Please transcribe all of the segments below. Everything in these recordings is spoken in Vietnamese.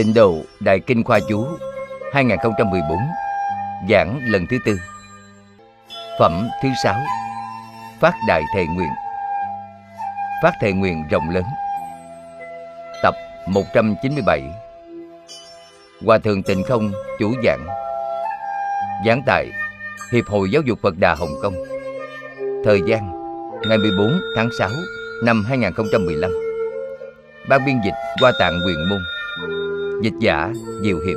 Tịnh độ Đại Kinh Khoa Chú 2014 Giảng lần thứ tư. Phẩm thứ sáu, Phát Đại Thệ Nguyện. Phát Thệ Nguyện rộng lớn. Tập 197 Hòa Thượng Tịnh Không chủ giảng. Giảng tại Hiệp hội Giáo dục Phật Đà Hồng Kông. Thời gian, ngày 14 tháng 6 năm 2015 Ban biên dịch qua Tạng Quyền Môn. Dịch giả Diệu Hiệp.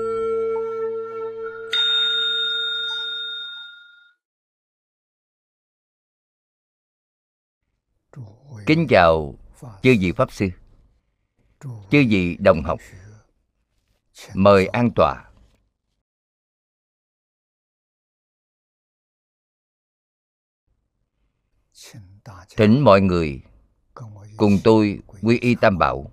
Kính chào chư vị Pháp Sư, Chư vị đồng học. Mời an tọa. Thỉnh mọi người cùng tôi quy y tam bảo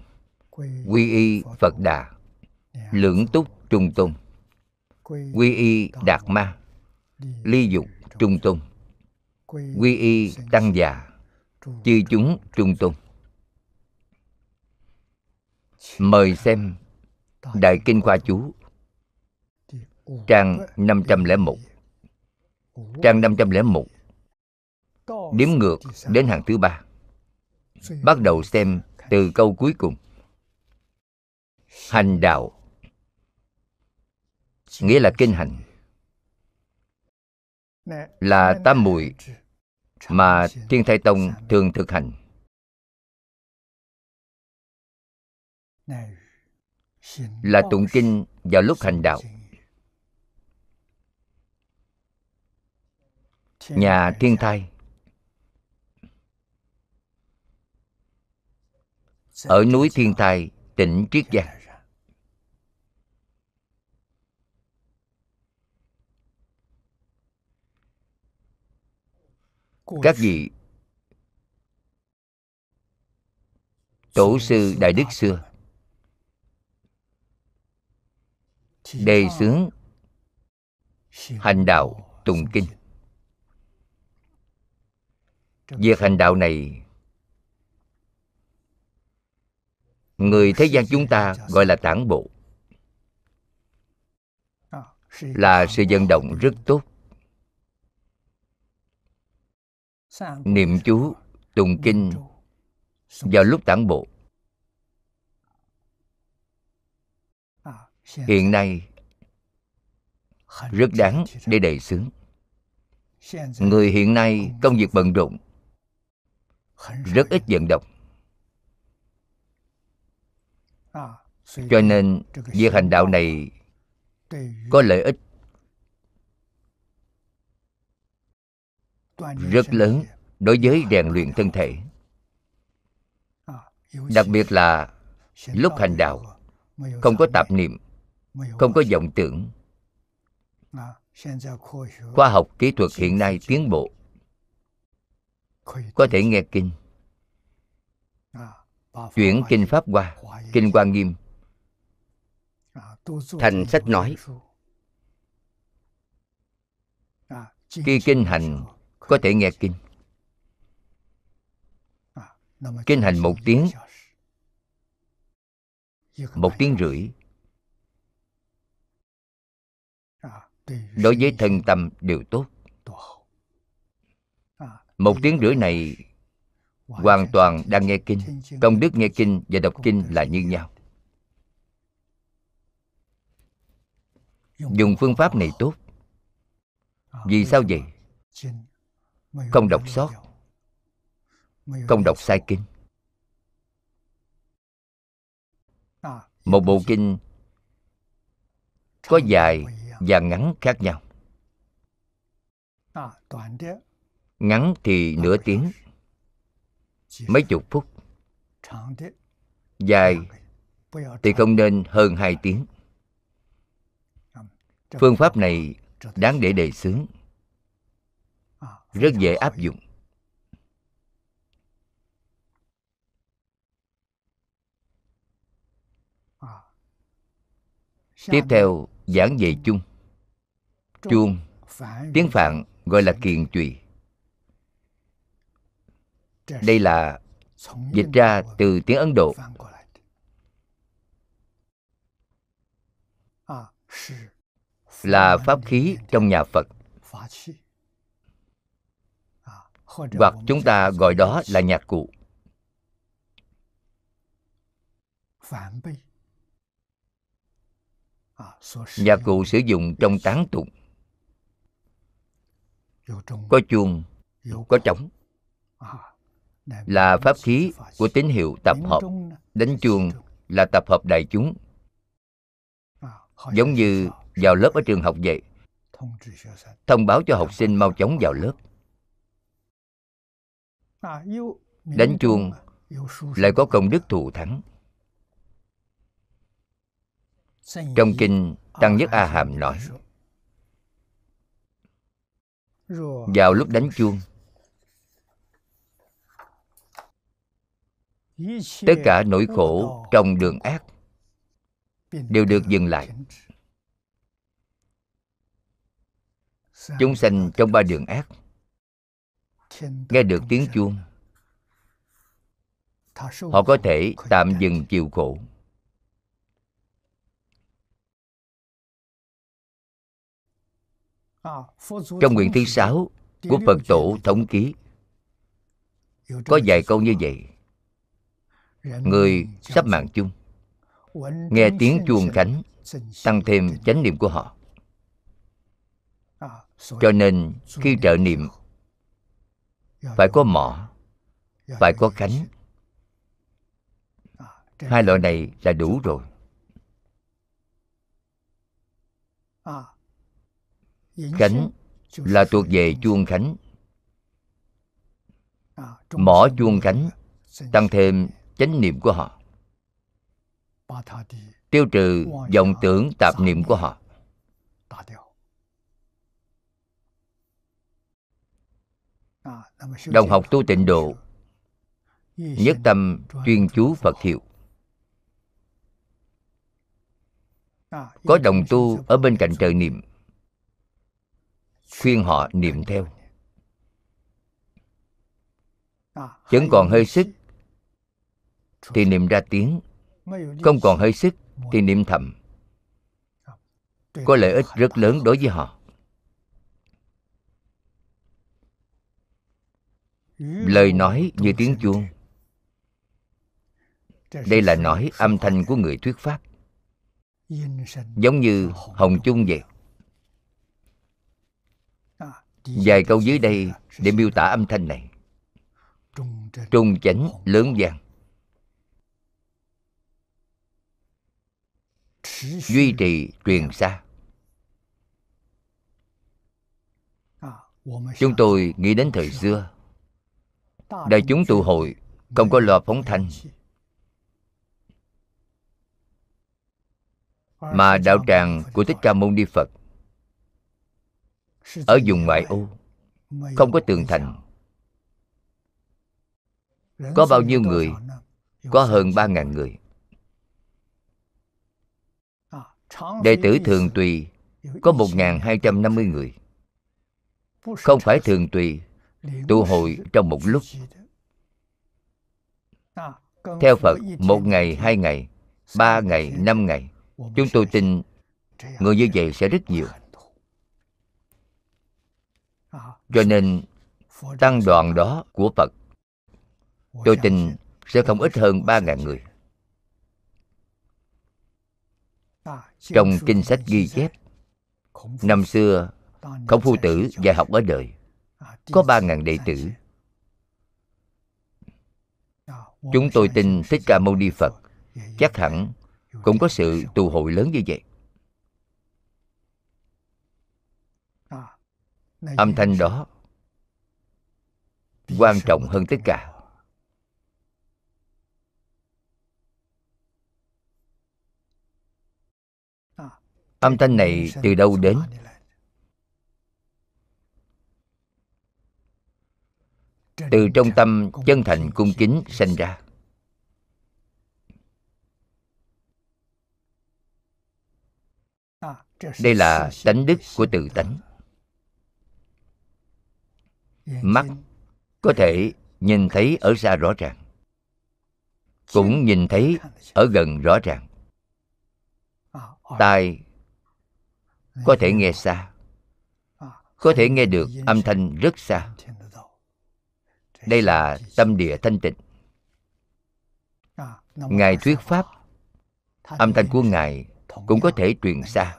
quy y phật đà lưỡng túc trung tôn. Quy y đạt ma. Ly dục trung tôn. Quy y tăng già. Chư chúng trung tôn. Mời xem đại kinh khoa chú trang 501 trang 501 đếm ngược đến hàng thứ ba. Bắt đầu xem từ câu cuối cùng hành đạo. Nghĩa là kinh hành. Là tam muội mà thiên thai tông thường thực hành. Là tụng kinh vào lúc hành đạo. Nhà thiên thai. Ở núi thiên thai, tỉnh triết giang. Các vị tổ sư đại đức xưa. Đề xướng hành đạo tụng kinh. Việc hành đạo này người thế gian chúng ta gọi là tản bộ. Là sự vận động rất tốt niệm chú tụng kinh vào lúc tản bộ. Hiện nay rất đáng để đề xướng. Người hiện nay công việc bận rộn rất ít vận động. Cho nên việc hành đạo này có lợi ích rất lớn đối với rèn luyện thân thể. Đặc biệt là lúc hành đạo, không có tạp niệm, không có vọng tưởng. Khoa học kỹ thuật hiện nay tiến bộ. Có thể nghe kinh, chuyển kinh pháp qua kinh quan nghiêm. Thành sách nói, khi kinh hành có thể nghe kinh. Kinh hành một tiếng. Một tiếng rưỡi. Đối với thân tâm đều tốt. Một tiếng rưỡi này hoàn toàn đang nghe kinh. Công đức nghe kinh và đọc kinh là như nhau. Dùng phương pháp này tốt. Vì sao vậy? Không đọc sót. Không đọc sai kinh. Một bộ kinh có dài và ngắn khác nhau. Ngắn thì nửa tiếng mấy chục phút. dài thì không nên hơn hai tiếng. Phương pháp này đáng để đề xướng rất dễ áp dụng. Tiếp theo, giảng về chung. Chuông, tiếng phạn gọi là kiền chùy đây là dịch ra từ tiếng ấn độ. Là pháp khí trong nhà phật hoặc chúng ta gọi đó là nhạc cụ. Nhạc cụ sử dụng trong tán tụng. Có chuông có trống. Là pháp khí của tín hiệu tập hợp. đánh chuông là tập hợp đại chúng. Giống như vào lớp ở trường học vậy. thông báo cho học sinh mau chóng vào lớp đánh chuông lại có công đức thù thắng. Trong kinh tăng nhất a hàm nói vào lúc đánh chuông tất cả nỗi khổ trong đường ác đều được dừng lại. chúng sanh trong ba đường ác nghe được tiếng chuông. Họ có thể tạm dừng chịu khổ. Trong nguyện thứ sáu của phật tổ thống ký có vài câu như vậy. Người sắp mạng chung. nghe tiếng chuông khánh tăng thêm chánh niệm của họ. Cho nên khi trợ niệm phải có mỏ phải có khánh hai loại này là đủ rồi. Khánh là thuộc về chuông khánh. Mỏ chuông khánh tăng thêm chánh niệm của họ. Tiêu trừ vọng tưởng tạp niệm của họ đồng học tu tịnh độ, nhất tâm chuyên chú phật hiệu. Có đồng tu ở bên cạnh trợ niệm, khuyên họ niệm theo. Vẫn còn hơi sức thì niệm ra tiếng, không còn hơi sức thì niệm thầm. Có lợi ích rất lớn đối với họ. Lời nói như tiếng chuông. Đây là nói âm thanh của người thuyết pháp. Giống như hồng chung vậy. Vài câu dưới đây để miêu tả âm thanh này. Trung chánh lớn vang duy trì truyền xa. Chúng tôi nghĩ đến thời xưa đại chúng tụ hội, không có loa phóng thanh. Mà đạo tràng của thích ca mâu ni phật ở vùng ngoại ô, không có tường thành. Có bao nhiêu người? Có hơn ba ngàn người. Đệ tử thường tùy có một hai trăm năm mươi người. Không phải thường tùy tụ hội trong một lúc. Theo phật một ngày hai ngày ba ngày năm ngày. Chúng tôi tin người như vậy sẽ rất nhiều. Cho nên tăng đoàn đó của phật tôi tin sẽ không ít hơn ba ngàn người. Trong kinh sách ghi chép năm xưa khổng phu tử dạy học ở đời có ba ngàn đệ tử. chúng tôi tin thích ca mâu ni phật. Chắc hẳn cũng có sự tù hội lớn như vậy. Âm thanh đó quan trọng hơn tất cả âm thanh này từ đâu đến từ trong tâm chân thành cung kính sanh ra. Đây là tánh đức của tự tánh. Mắt có thể nhìn thấy ở xa rõ ràng, cũng nhìn thấy ở gần rõ ràng. Tai có thể nghe xa, có thể nghe được âm thanh rất xa đây là tâm địa thanh tịnh. Ngài thuyết pháp, âm thanh của ngài cũng có thể truyền xa.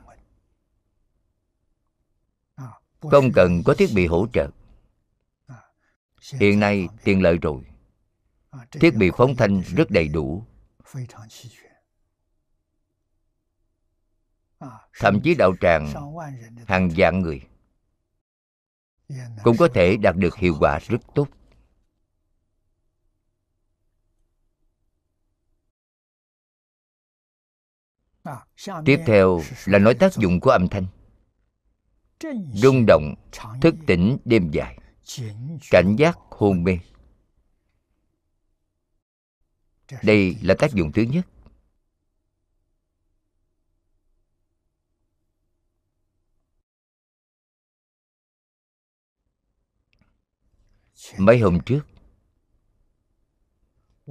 Không cần có thiết bị hỗ trợ. Hiện nay tiện lợi rồi. Thiết bị phóng thanh rất đầy đủ. Thậm chí đạo tràng, hàng vạn người cũng có thể đạt được hiệu quả rất tốt. Tiếp theo là nói tác dụng của âm thanh. Rung động, thức tỉnh đêm dài. Cảnh giác hôn mê. Đây là tác dụng thứ nhất. Mấy hôm trước,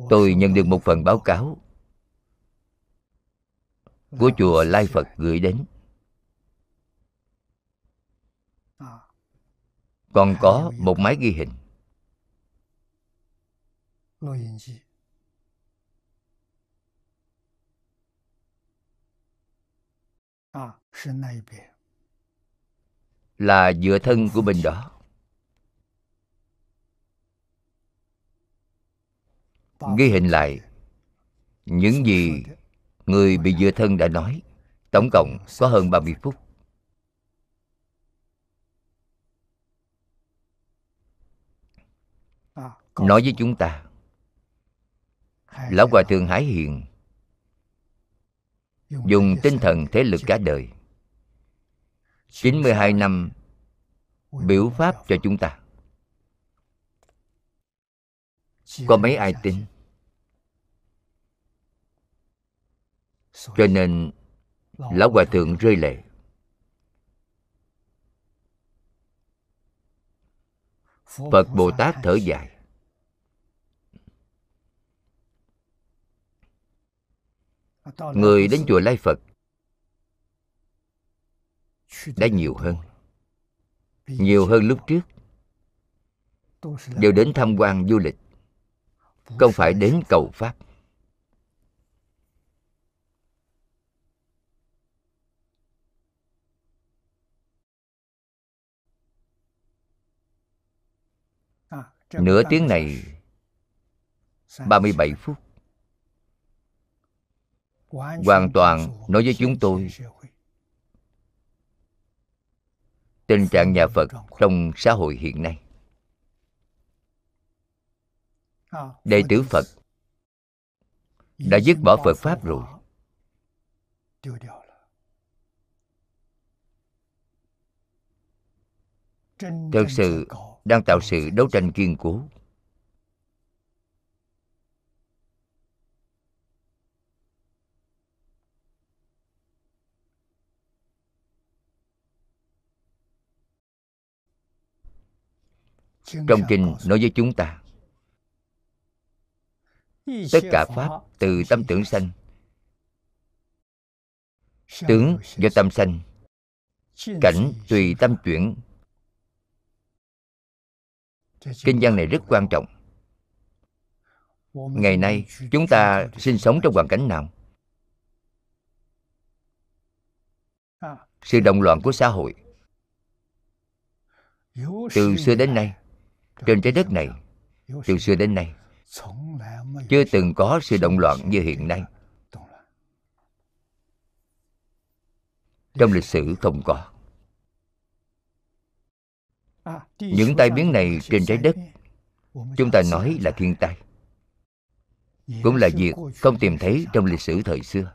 tôi nhận được một phần báo cáo của chùa lai phật gửi đến. Còn có một máy ghi hình. Là dựa thân của bên đó. Ghi hình lại những gì người bị dựa thân đã nói, tổng cộng có hơn 30 phút. Nói với chúng ta, lão hòa thượng hải hiền dùng tinh thần thế lực cả đời 92 năm biểu pháp cho chúng ta. Có mấy ai tin? Cho nên lão hòa thượng rơi lệ. Phật bồ tát thở dài. Người đến chùa lai phật đã nhiều hơn. Nhiều hơn lúc trước. Đều đến tham quan du lịch. Không phải đến cầu pháp nửa tiếng này 37 phút. Hoàn toàn nói với chúng tôi. tình trạng nhà phật trong xã hội hiện nay. Đệ tử phật đã dứt bỏ phật pháp rồi. Thực sự đang tạo sự đấu tranh kiên cố. Trong kinh nói với chúng ta tất cả pháp từ tâm tưởng sanh tướng do tâm sanh cảnh tùy tâm chuyển kinh văn này rất quan trọng. Ngày nay, chúng ta sinh sống trong hoàn cảnh nào? Sự động loạn của xã hội. Từ xưa đến nay, trên trái đất này, từ xưa đến nay, chưa từng có sự động loạn như hiện nay. Trong lịch sử không có những tai biến này trên trái đất, chúng ta nói là thiên tai. Cũng là việc không tìm thấy trong lịch sử thời xưa.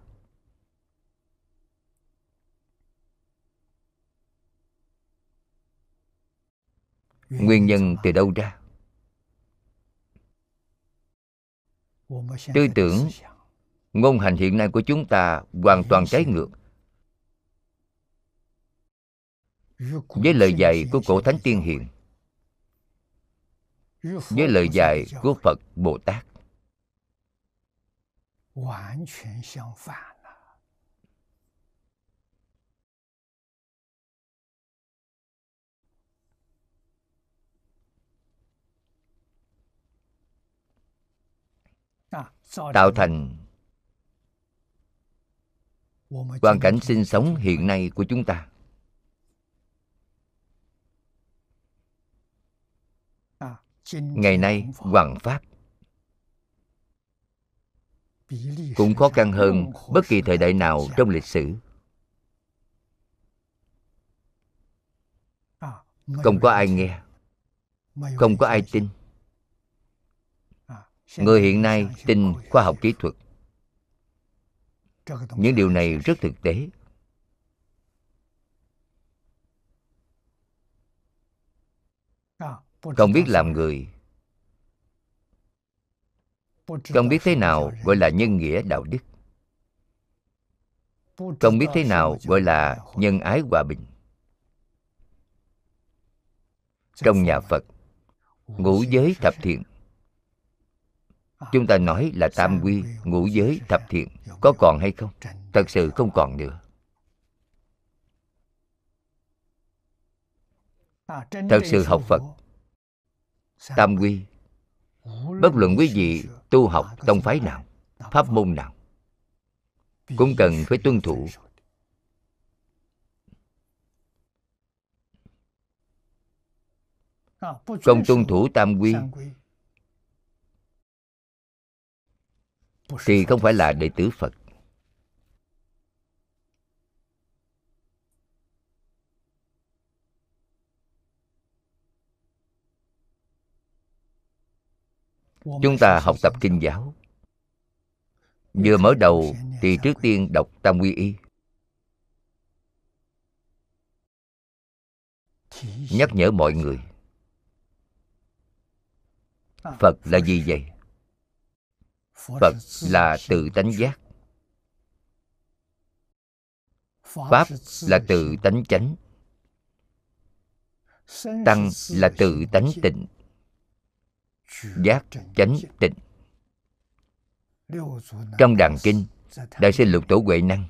Nguyên nhân từ đâu ra? Tư tưởng, ngôn hành hiện nay của chúng ta hoàn toàn trái ngược. Với lời dạy của cổ thánh tiên hiền. Với lời dạy của phật bồ tát. Tạo thành hoàn cảnh sinh sống hiện nay của chúng ta. Ngày nay hoàng pháp cũng khó khăn hơn bất kỳ thời đại nào trong lịch sử. Không có ai nghe. Không có ai tin. người hiện nay tin khoa học kỹ thuật. Những điều này rất thực tế không biết làm người. Không biết thế nào gọi là nhân nghĩa đạo đức. Không biết thế nào gọi là nhân ái hòa bình. Trong nhà phật, ngũ giới thập thiện. Chúng ta nói là tam quy, ngũ giới thập thiện, có còn hay không? Thật sự không còn nữa. Thật sự học phật tam quy. Bất luận quý vị tu học tông phái nào, pháp môn nào, cũng cần phải tuân thủ. Không tuân thủ tam quy, thì không phải là đệ tử phật. Chúng ta học tập kinh giáo. Vừa mở đầu thì trước tiên đọc tam quy y. Nhắc nhở mọi người. Phật là gì vậy? Phật là tự tánh giác. Pháp là tự tánh chánh. Tăng là tự tánh tịnh giác chánh tịnh. Trong đàn kinh, đại sư lục tổ huệ năng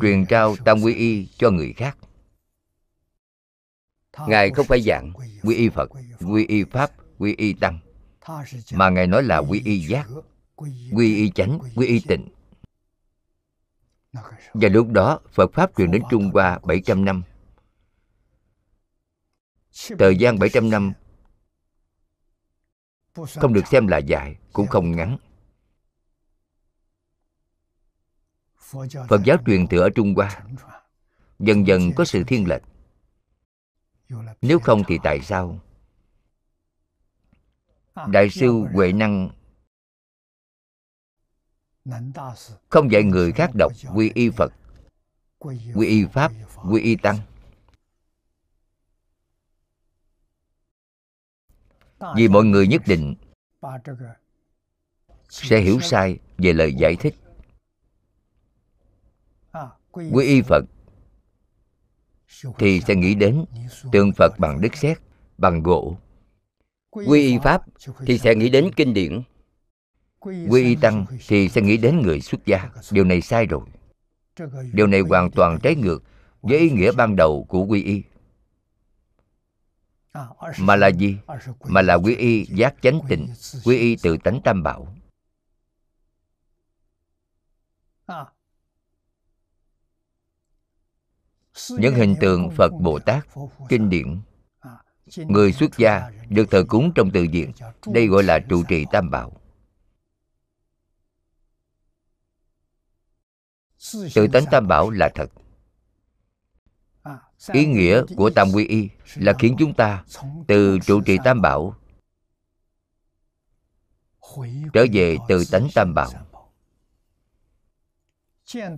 truyền trao tam quy y cho người khác. Ngài không phải giảng quy y phật, quy y pháp, quy y tăng, mà ngài nói là quy y giác, quy y chánh, quy y tịnh. Và lúc đó, Phật Pháp truyền đến Trung Hoa 700 năm. Thời gian 700 năm không được xem là dài Cũng không ngắn. Phật giáo truyền thừa ở Trung Hoa Dần dần có sự thiên lệch. Nếu không thì tại sao? Đại sư huệ năng không dạy người khác đọc quy y phật quy y pháp quy y tăng vì mọi người nhất định sẽ hiểu sai về lời giải thích. Quy y phật thì sẽ nghĩ đến tượng phật bằng đất sét, bằng gỗ. Quy y pháp thì sẽ nghĩ đến kinh điển. Quy y tăng thì sẽ nghĩ đến người xuất gia. Điều này sai rồi. Điều này hoàn toàn trái ngược với ý nghĩa ban đầu của quy y mà là gì? Mà là quy y giác chánh tịnh quy y tự tánh tam bảo. Những hình tượng phật bồ tát kinh điển người xuất gia được thờ cúng trong từ viện đây gọi là trụ trì tam bảo. Tự tánh tam bảo là thật ý nghĩa của tam quy y là khiến chúng ta từ trụ trì tam bảo trở về từ tánh tam bảo.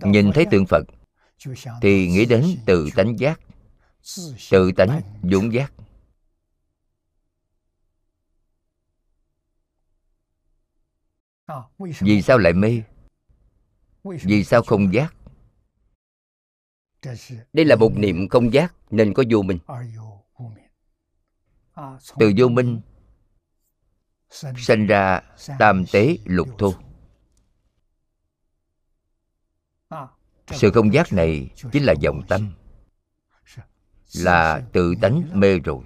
Nhìn thấy tượng phật thì nghĩ đến từ tánh giác, từ tánh dũng giác. Vì sao lại mê? Vì sao không giác? Đây là một niệm không giác, nên có vô minh. Từ vô minh sanh ra tam tế lục thô. Sự không giác này chính là vọng tâm, là tự tánh mê rồi,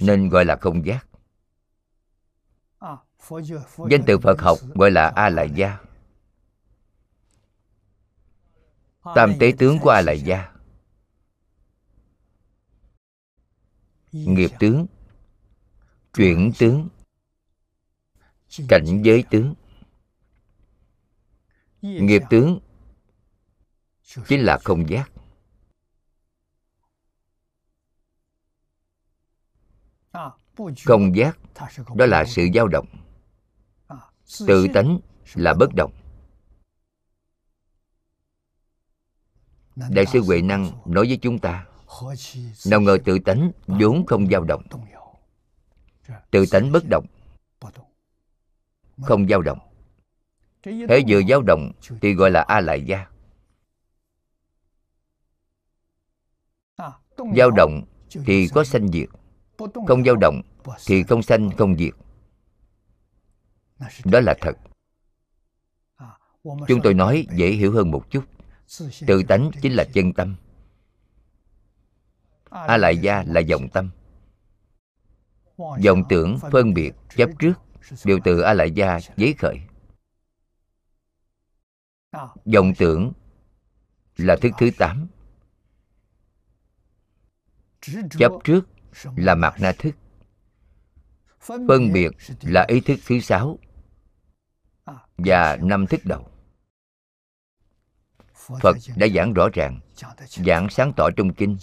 nên gọi là không giác. Danh từ phật học gọi là a lại gia tam tế tướng của a lại gia nghiệp tướng. Chuyển tướng. Cảnh giới tướng. Nghiệp tướng. Chính là không giác. Không giác, đó là sự dao động. Tự tánh là bất động. Đại sư huệ năng nói với chúng ta nào ngờ tự tánh vốn không dao động. tự tánh bất động. Không dao động. Thế vừa dao động thì gọi là a lại gia. Dao động thì có sanh diệt. Không dao động thì không sanh không diệt. Đó là thật. Chúng tôi nói dễ hiểu hơn một chút tự tánh chính là chân tâm. A lại gia là dòng tâm. Dòng tưởng phân biệt chấp trước đều từ a lại gia giấy khởi. Dòng tưởng là thức thứ tám. chấp trước là mặt na thức. phân biệt là ý thức thứ sáu và năm thức đầu phật đã giảng rõ ràng, giảng sáng tỏ trong kinh.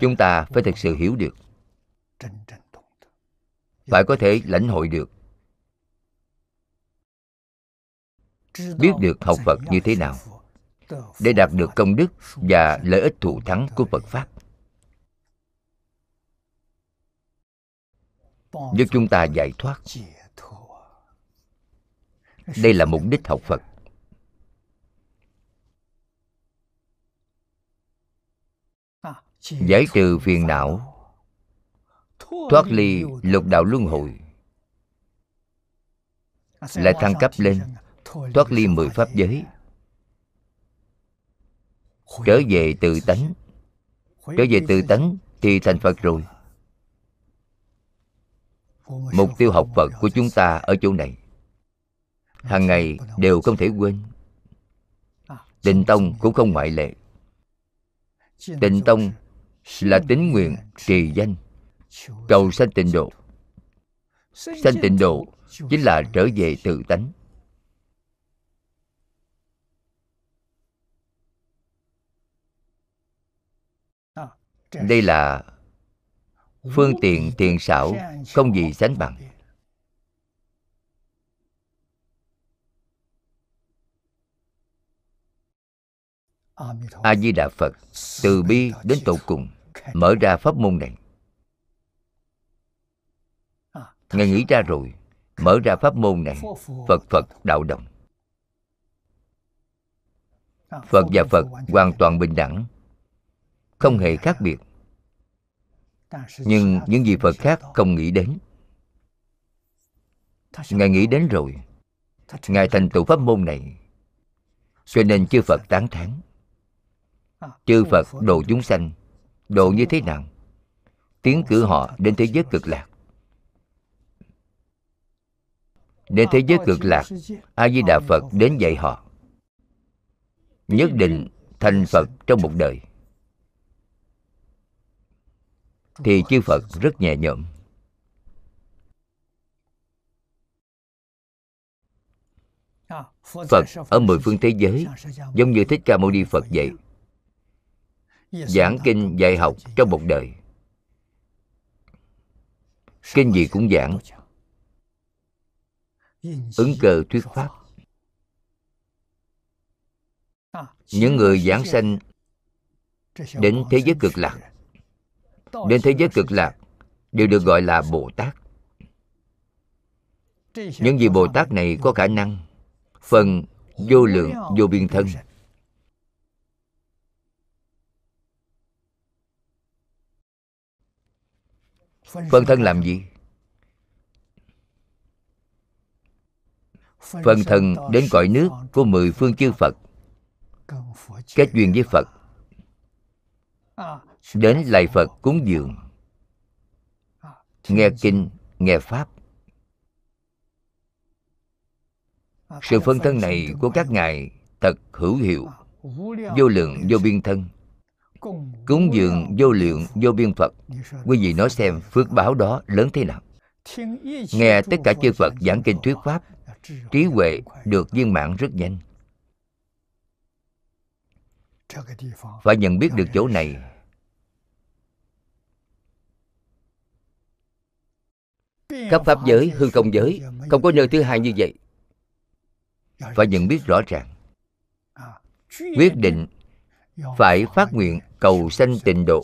Chúng ta phải thực sự hiểu được. Phải có thể lãnh hội được. Biết được học phật như thế nào để đạt được công đức và lợi ích thù thắng của phật pháp. Giúp chúng ta giải thoát. Đây là mục đích học phật. Giải trừ phiền não. Thoát ly lục đạo luân hồi. Lại thăng cấp lên. Thoát ly mười pháp giới. Trở về tự tánh. Trở về tự tánh thì thành phật rồi. Mục tiêu học phật của chúng ta ở chỗ này. Hàng ngày đều không thể quên. Tịnh tông cũng không ngoại lệ. Tịnh tông là tính nguyện trì danh. Cầu sanh tịnh độ. Sanh tịnh độ chính là trở về tự tánh. Đây là phương tiện tiền xảo không gì sánh bằng. A di đà phật từ bi đến tột cùng mở ra pháp môn này. Ngài nghĩ ra rồi mở ra pháp môn này phật phật đạo đồng. Phật và phật hoàn toàn bình đẳng không hề khác biệt. Nhưng những gì phật khác không nghĩ đến. Ngài nghĩ đến rồi. Ngài thành tựu pháp môn này cho nên chư phật tán thán chư phật độ chúng sanh độ như thế nào? Tiến cử họ đến thế giới cực lạc. Đến thế giới cực lạc a di đà phật đến dạy họ. Nhất định thành phật trong một đời. Thì chư phật rất nhẹ nhõm. Phật ở mười phương thế giới, giống như thích ca mâu ni phật vậy giảng kinh dạy học trong một đời. Kinh gì cũng giảng. Ứng cơ thuyết pháp. Những người giảng sanh đến thế giới cực lạc đến thế giới cực lạc đều được gọi là bồ tát. Những vị bồ tát này có khả năng phần vô lượng vô biên thân phân thân làm gì? Phân thân đến cõi nước của mười phương chư phật. Kết duyên với phật. Đến lạy phật cúng dường. Nghe kinh nghe pháp. Sự phân thân này của các ngài. thật hữu hiệu. Vô lượng vô biên thân cúng dường vô lượng, vô biên phật. Quý vị nói xem phước báo đó lớn thế nào. Nghe tất cả chư phật giảng kinh thuyết pháp, trí huệ được viên mãn rất nhanh. Phải nhận biết được chỗ này. Các pháp giới, hư không giới, không có nơi thứ hai như vậy. Phải nhận biết rõ ràng. Quyết định phải phát nguyện cầu sanh tịnh độ.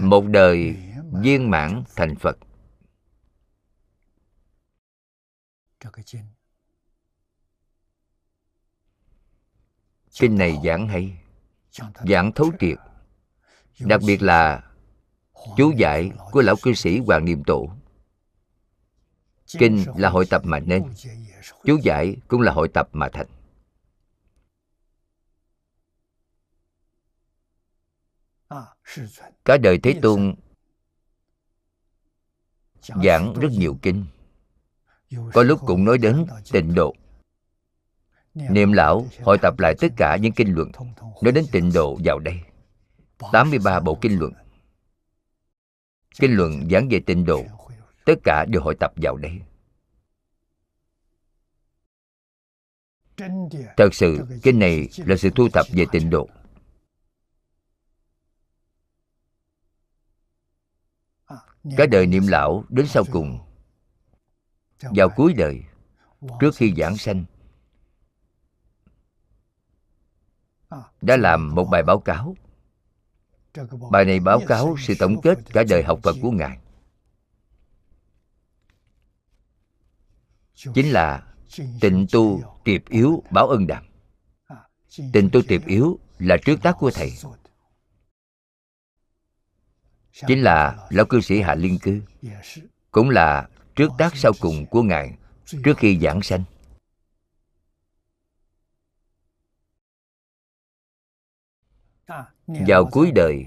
Một đời viên mãn thành phật. Kinh này giảng hay, giảng thấu triệt, đặc biệt là chú giải của lão cư sĩ hoàng niệm tổ kinh là hội tập mà nên. Chú giải cũng là hội tập mà thành. Cả đời thế tôn giảng rất nhiều kinh. Có lúc cũng nói đến tịnh độ. Niệm lão hội tập lại tất cả những kinh luận. Nói đến tịnh độ vào đây. 83 bộ kinh luận. Kinh luận giảng về tịnh độ tất cả đều hội tập vào đây thật sự kinh này là sự thu thập về tịnh độ. Cả đời niệm lão đến sau cùng. Vào cuối đời, trước khi giảng sanh, đã làm một bài báo cáo. Bài này báo cáo sự tổng kết cả đời học phật của ngài. Chính là tịnh tu tiệp yếu báo ân đàm. Tịnh tu tiệp yếu là trước tác của thầy. Chính là lão cư sĩ hạ liên cư cũng là trước tác sau cùng của ngài trước khi giảng sanh. Vào cuối đời,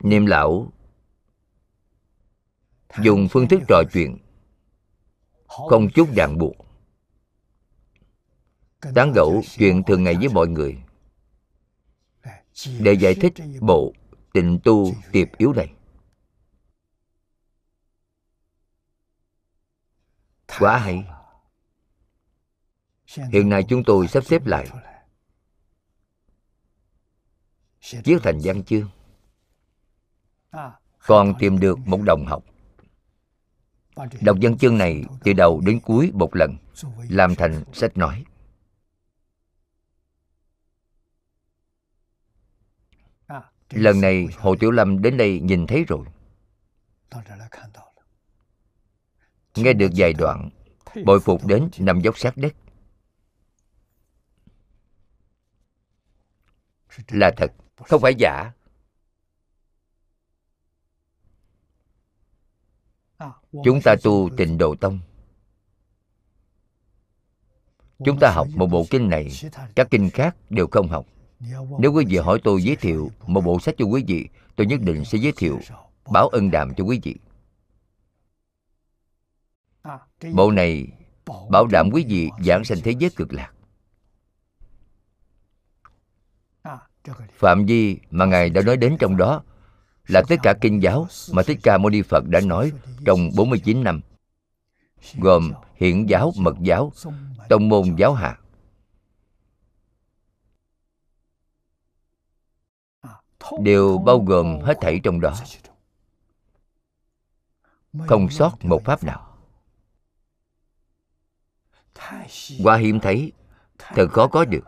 niệm lão dùng phương thức trò chuyện không chút ràng buộc. Tán gẫu chuyện thường ngày với mọi người. Để giải thích bộ tịnh tu tiệp yếu này. Quá hay. Hiện nay chúng tôi sắp xếp lại. Viết thành văn chương. Còn tìm được một đồng học đọc văn chương này từ đầu đến cuối một lần, làm thành sách nói. Lần này, hồ tiểu lâm đến đây nhìn thấy rồi. Nghe được vài đoạn, bội phục đến nằm dốc sát đất. Là thật, không phải giả. Chúng ta tu tịnh độ tông. Chúng ta học một bộ kinh này, các kinh khác đều không học. Nếu quý vị hỏi tôi giới thiệu một bộ sách cho quý vị, tôi nhất định sẽ giới thiệu báo ân đàm cho quý vị. Bộ này bảo đảm quý vị giảng sanh thế giới cực lạc. Phạm vi mà ngài đã nói đến trong đó là tất cả kinh giáo mà Thích Ca Mâu Ni Phật đã nói trong 49 năm gồm hiện giáo, mật giáo, tông môn giáo hạ. đều bao gồm hết thảy trong đó. Không sót một pháp nào. Quá hiếm thấy thật khó có được.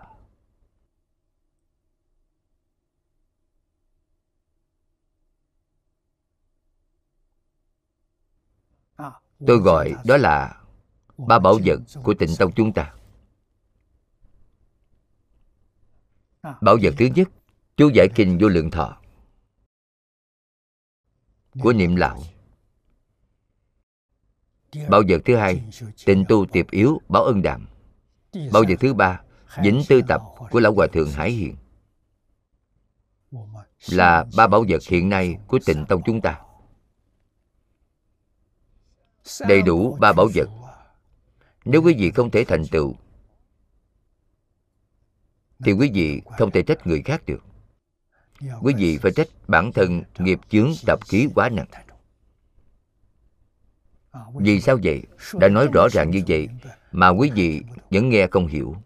Tôi gọi đó là ba bảo vật của tịnh tông chúng ta. Bảo vật thứ nhất, chú giải kinh vô lượng thọ của niệm lão bảo vật thứ hai, tịnh tu tiệp yếu, báo ân đạm. Bảo vật thứ ba, vĩnh tư tập của lão hòa thượng hải hiền. Là ba bảo vật hiện nay của tịnh tông chúng ta đầy đủ ba bảo vật. nếu quý vị không thể thành tựu thì quý vị không thể trách người khác được. Quý vị phải trách bản thân nghiệp chướng tập khí quá nặng. vì sao vậy? đã nói rõ ràng như vậy mà quý vị vẫn nghe không hiểu.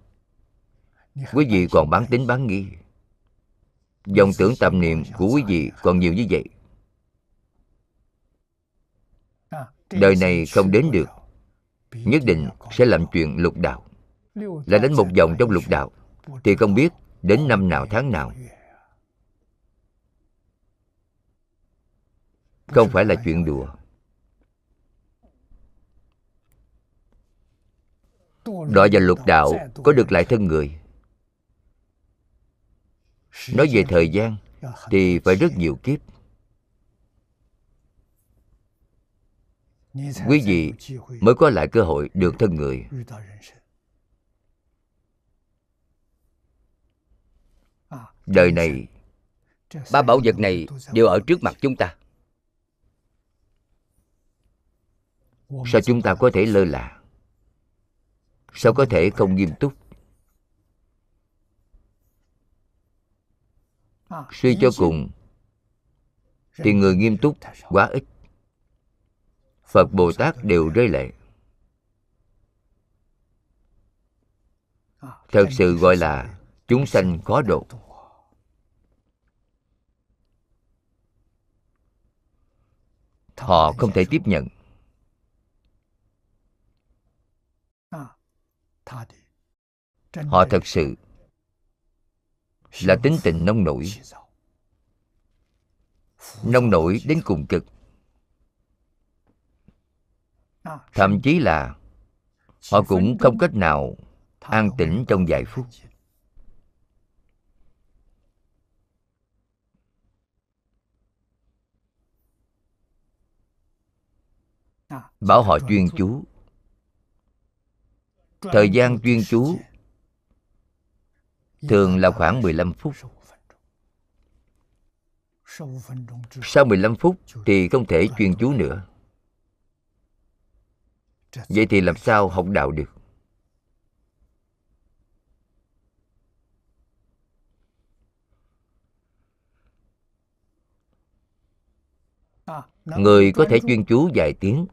Quý vị còn bán tính bán nghi. Dòng tưởng tâm niệm của quý vị còn nhiều như vậy đời này không đến được. Nhất định sẽ làm chuyện lục đạo. Là đánh một vòng trong lục đạo, thì không biết đến năm nào tháng nào. Không phải là chuyện đùa. Đọa vào lục đạo có được lại thân người. Nói về thời gian, thì phải rất nhiều kiếp. Quý vị mới có lại cơ hội được thân người. Đời này ba bảo vật này đều ở trước mặt chúng ta. Sao chúng ta có thể lơ là? Sao có thể không nghiêm túc? Suy cho cùng thì người nghiêm túc quá ít phật bồ tát đều rơi lệ. Thật sự gọi là chúng sanh khó độ. Họ không thể tiếp nhận. Họ thật sự là tính tình nông nổi. Nông nổi đến cùng cực thậm chí là họ cũng không cách nào an tĩnh trong vài phút. Bảo họ chuyên chú. Thời gian chuyên chú thường là khoảng 15 phút. sau 15 phút thì không thể chuyên chú nữa vậy thì làm sao học đạo được? Người có thể chuyên chú vài tiếng.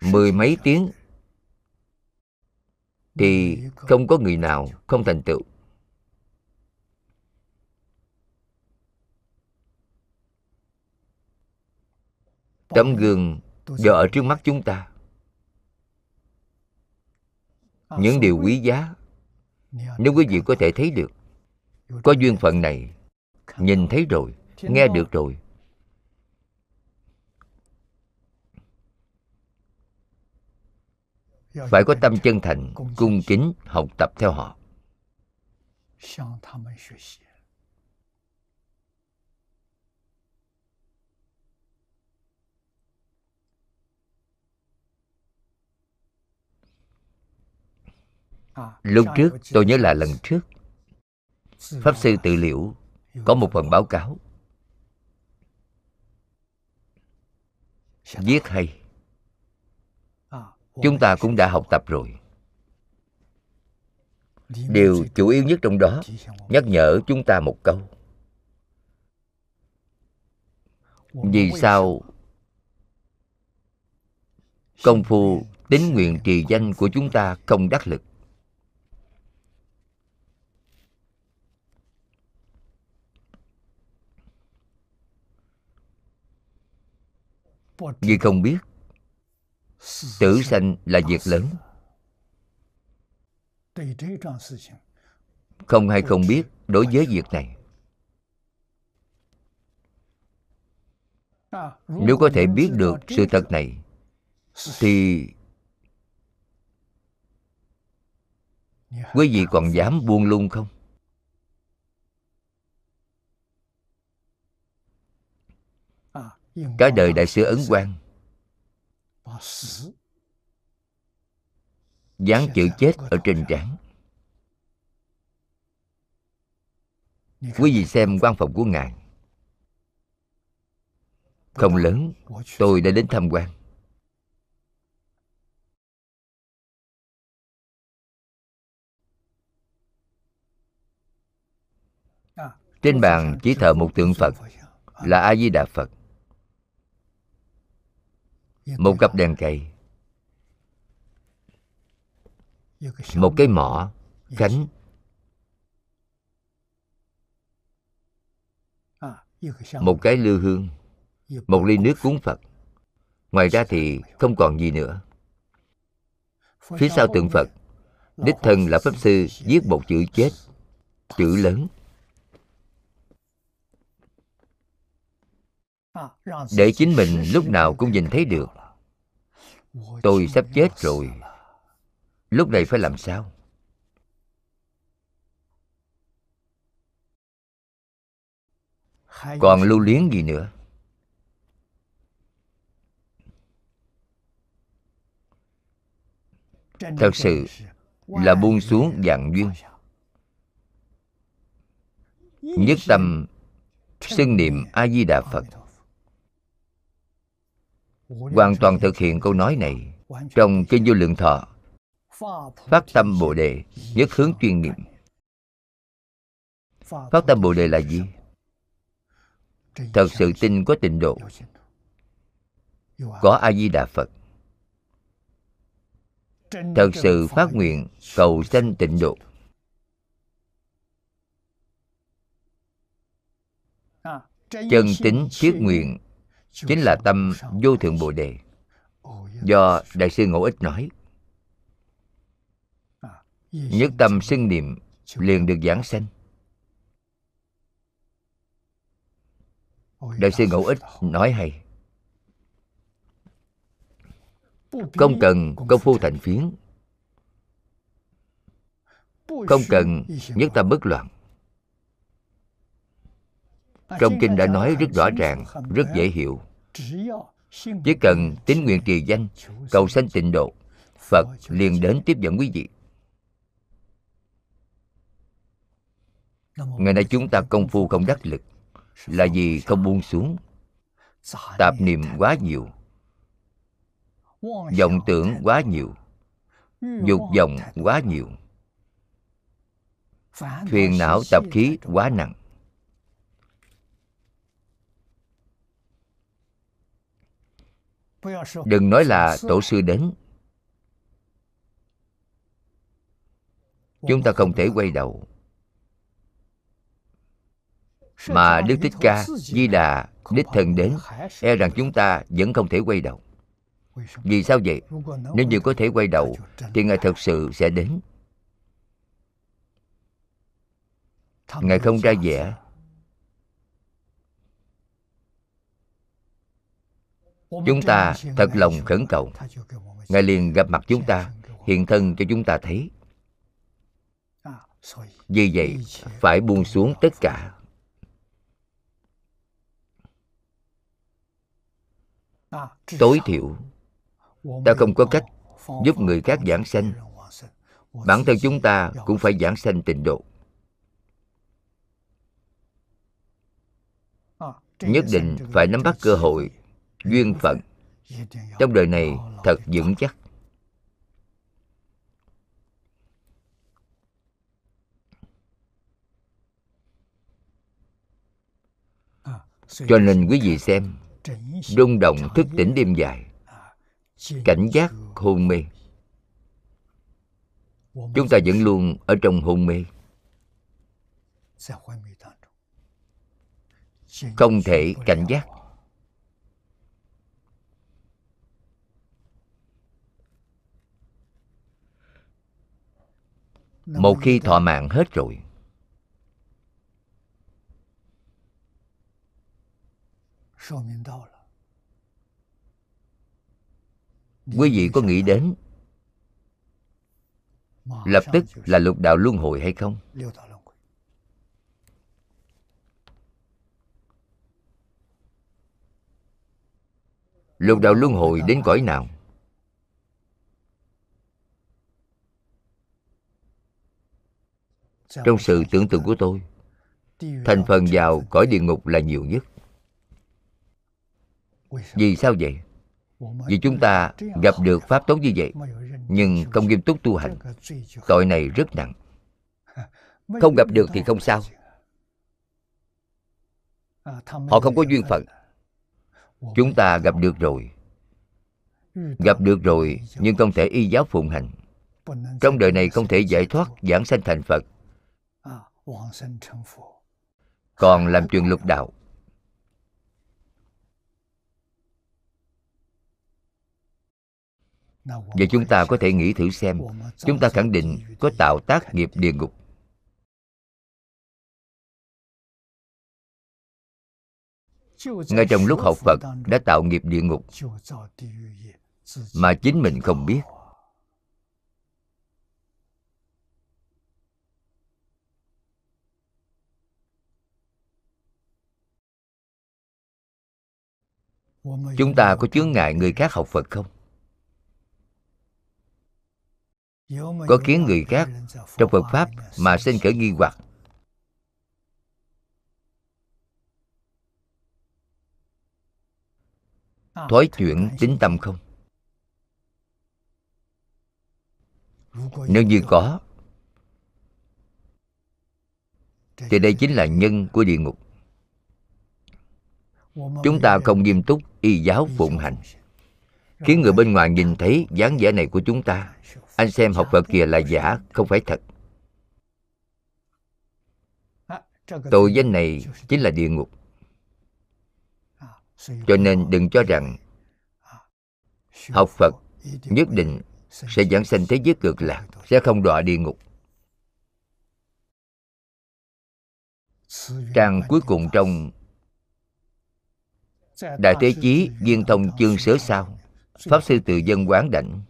Mười mấy tiếng. Thì không có người nào không thành tựu. Tấm gương do ở trước mắt chúng ta. Những điều quý giá nếu quý vị có thể thấy được. Có duyên phận này, nhìn thấy rồi, nghe được rồi. Phải có tâm chân thành, cung kính học tập theo họ. Lúc trước, tôi nhớ là lần trước, Pháp Sư Tự Liệu có một phần báo cáo. Viết hay, Chúng ta cũng đã học tập rồi. Điều chủ yếu nhất trong đó, Nhắc nhở chúng ta một câu. Vì sao Công phu tính nguyện trì danh của chúng ta không đắc lực? Vì không biết, tử sanh là việc lớn. Không hay không biết đối với việc này. Nếu có thể biết được sự thật này, thì quý vị còn dám buông lung không? Cả đời đại sư ấn quang. Dán chữ chết ở trên trán. Quý vị xem quan phòng của ngài. Không lớn tôi đã đến tham quan. Trên bàn chỉ thờ một tượng phật là a di đà phật một cặp đèn cầy một cái mỏ cánh một cái lư hương. Một ly nước cúng phật. Ngoài ra thì không còn gì nữa. Phía sau tượng phật, đích thân là pháp sư viết một chữ chết, chữ lớn. Để chính mình lúc nào cũng nhìn thấy được tôi sắp chết rồi. Lúc này phải làm sao? Còn lưu luyến gì nữa? Thật sự là buông xuống dạng duyên. nhất tâm xưng niệm a di đà phật hoàn toàn thực hiện câu nói này. Trong kinh vô lượng thọ, phát tâm bồ đề nhất hướng chuyên niệm phát tâm bồ đề là gì? Thật sự tin có tịnh độ, có a di đà phật. Thật sự phát nguyện cầu sanh tịnh độ. Chân tính thiết nguyện chính là tâm vô thượng bồ đề. Do đại sư ngẫu ích nói, nhất tâm xưng niệm liền được giảng sanh. Đại sư ngẫu ích nói hay, không cần công phu thành phiến, không cần nhất tâm bất loạn trong kinh đã nói rất rõ ràng, rất dễ hiểu. Chỉ cần tín nguyện trì danh, cầu sanh tịnh độ, phật liền đến tiếp dẫn quý vị. Ngày nay chúng ta công phu không đắc lực, là vì không buông xuống. Tạp niệm quá nhiều, vọng tưởng quá nhiều, dục vọng quá nhiều. Phiền não tập khí quá nặng. Đừng nói là tổ sư đến. Chúng ta không thể quay đầu. Mà đức thích ca, di đà, đích thân đến e rằng chúng ta vẫn không thể quay đầu. Vì sao vậy? Nếu như có thể quay đầu, thì ngài thật sự sẽ đến. Ngài không ra vẻ. Chúng ta thật lòng khẩn cầu. Ngài liền gặp mặt chúng ta, hiện thân cho chúng ta thấy. Vì vậy, phải buông xuống tất cả. Tối thiểu, ta không có cách giúp người khác giảng sanh. Bản thân chúng ta cũng phải giảng sanh tịnh độ. Nhất định phải nắm bắt cơ hội duyên phận. Trong đời này thật vững chắc. Cho nên quý vị xem, rung động thức tỉnh đêm dài, cảnh giác hôn mê. Chúng ta vẫn luôn ở trong hôn mê. Không thể cảnh giác. Một khi thọ mạng hết rồi quý vị có nghĩ đến lập tức là lục đạo luân hồi hay không? Lục đạo luân hồi đến cõi nào trong sự tưởng tượng của tôi thành phần vào cõi địa ngục là nhiều nhất. Vì sao vậy? vì chúng ta gặp được pháp tốt như vậy nhưng không nghiêm túc tu hành. tội này rất nặng. Không gặp được thì không sao. họ không có duyên phận. Chúng ta gặp được rồi. Gặp được rồi nhưng không thể y giáo phụng hành. Trong đời này không thể giải thoát giảng sanh thành phật còn làm chuyện lục đạo. Và chúng ta có thể nghĩ thử xem Chúng ta khẳng định có tạo tác nghiệp địa ngục. Ngay trong lúc học Phật đã tạo nghiệp địa ngục Mà chính mình không biết Chúng ta có chướng ngại người khác học Phật không? có khiến người khác trong phật pháp mà sinh khởi nghi hoặc. Thói chuyển tính tâm không? Nếu như có, thì đây chính là nhân của địa ngục chúng ta không nghiêm túc, y giáo phụng hành. Khiến người bên ngoài nhìn thấy dáng vẻ này của chúng ta, anh xem học Phật kìa là giả, không phải thật. Tội danh này chính là địa ngục. Cho nên đừng cho rằng học phật nhất định sẽ giảng sanh thế giới cực lạc, sẽ không đọa địa ngục. Trang cuối cùng trong đại thế chí viên thông chương sớ sao pháp sư tự dân quán đảnh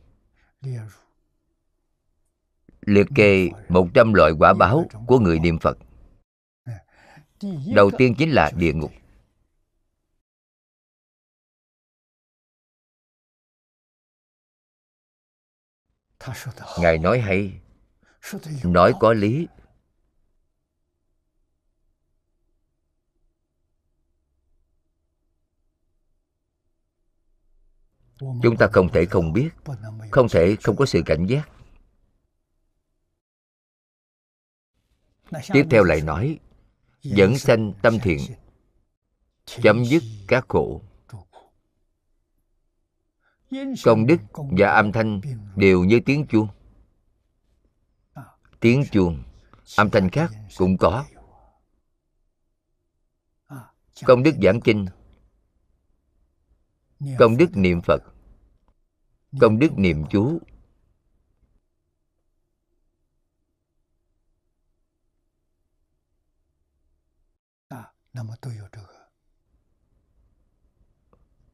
liệt kê một trăm loại quả báo của người niệm Phật. Đầu tiên chính là địa ngục. Ngài nói hay, nói có lý. Chúng ta không thể không biết, không thể không có sự cảnh giác. tiếp theo lại nói dẫn sanh tâm thiện chấm dứt các khổ. Công đức và âm thanh đều như tiếng chuông. Tiếng chuông âm thanh khác cũng có. Công đức giảng kinh công đức niệm phật. Công đức niệm chú.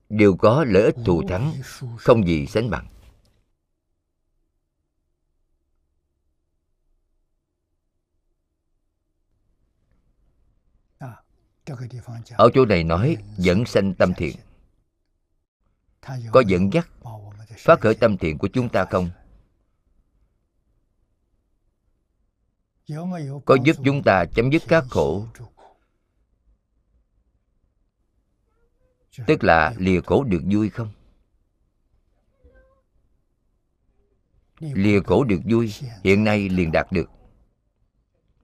Đều có lợi ích thù thắng không gì sánh bằng. Ở chỗ này nói dẫn sanh tâm thiện có dẫn dắt phát khởi tâm thiện của chúng ta không? Có giúp chúng ta chấm dứt các khổ. Tức là lìa khổ được vui không? Lìa khổ được vui, hiện nay liền đạt được.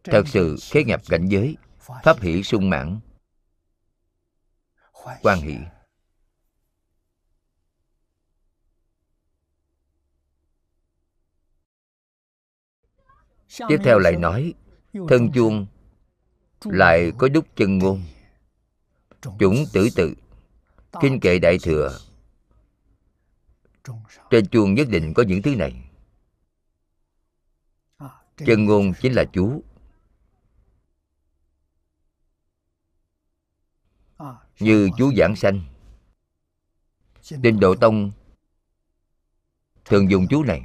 Thật sự khế nhập cảnh giới, pháp hỷ sung mãn. Quan hỷ. Tiếp theo lại nói, thân chuông lại có đúc chân ngôn. Chủng tử tự, kinh kệ đại thừa. Trên chuông nhất định có những thứ này. Chân ngôn chính là chú. Như chú giảng sanh Tinh Độ Tông thường dùng chú này.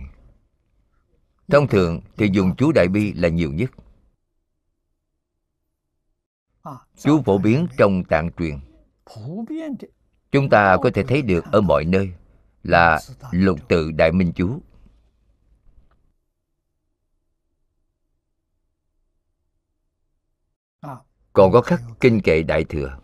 Thông thường thì dùng chú Đại Bi là nhiều nhất. Chú phổ biến trong tạng truyền. Chúng ta có thể thấy được ở mọi nơi Là lục tự Đại Minh Chú. Còn có khắc kinh kệ Đại Thừa.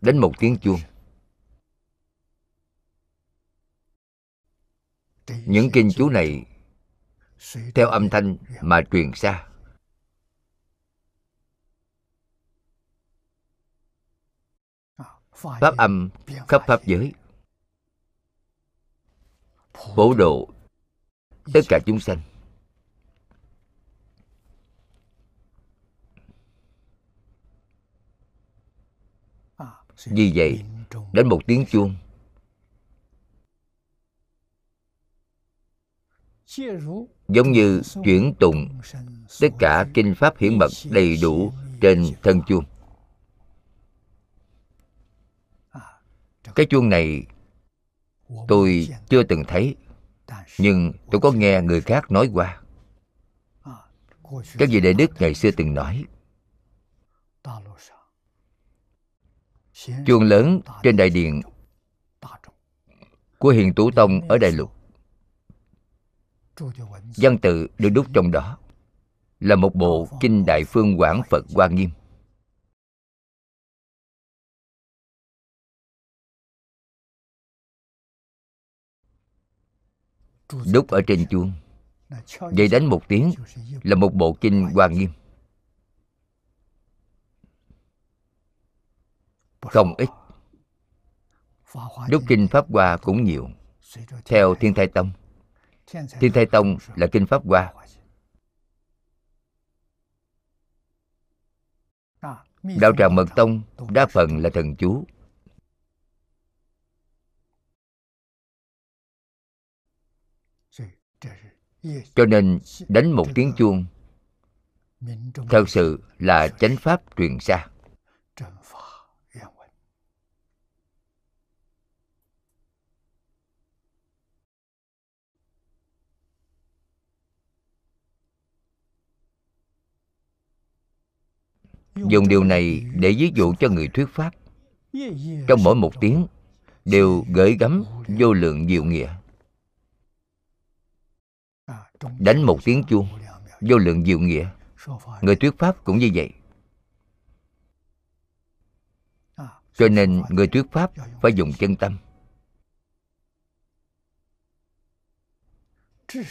Đánh một tiếng chuông. Những kinh chú này Theo âm thanh mà truyền xa Pháp âm khắp Pháp giới. Phổ độ tất cả chúng sanh. Vì vậy, đến một tiếng chuông. Giống như chuyển tụng Tất cả kinh pháp hiển mật đầy đủ trên thân chuông. Cái chuông này tôi chưa từng thấy Nhưng tôi có nghe người khác nói qua. Các vị Đại Đức ngày xưa từng nói chuông lớn trên đại điện của hiền tú tông ở đại lục. Văn tự được đúc trong đó, là một bộ kinh đại phương quảng phật hoa nghiêm. Đúc ở trên chuông vậy đánh một tiếng, là một bộ kinh hoa nghiêm. Không ít. Đúc kinh pháp hoa cũng nhiều. Theo thiên thai tông. Thiên thai tông là kinh pháp hoa. Đạo tràng mật tông đa phần là thần chú. Cho nên đánh một tiếng chuông, thật sự là chánh pháp truyền xa. Dùng điều này để ví dụ cho người thuyết pháp. Trong mỗi một tiếng, đều gửi gắm vô lượng diệu nghĩa. Đánh một tiếng chuông, vô lượng diệu nghĩa. Người thuyết pháp cũng như vậy. Cho nên người thuyết pháp phải dùng chân tâm.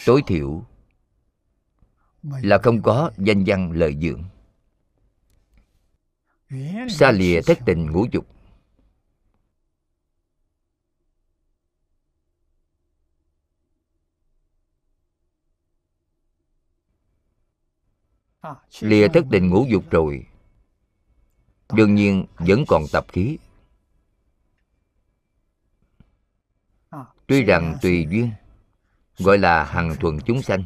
Tối thiểu là không có danh văn lợi dưỡng xa lìa thất tình ngũ dục. Lìa thất tình ngũ dục rồi. Đương nhiên vẫn còn tập khí. Tuy rằng tùy duyên gọi là hằng thuần chúng sanh.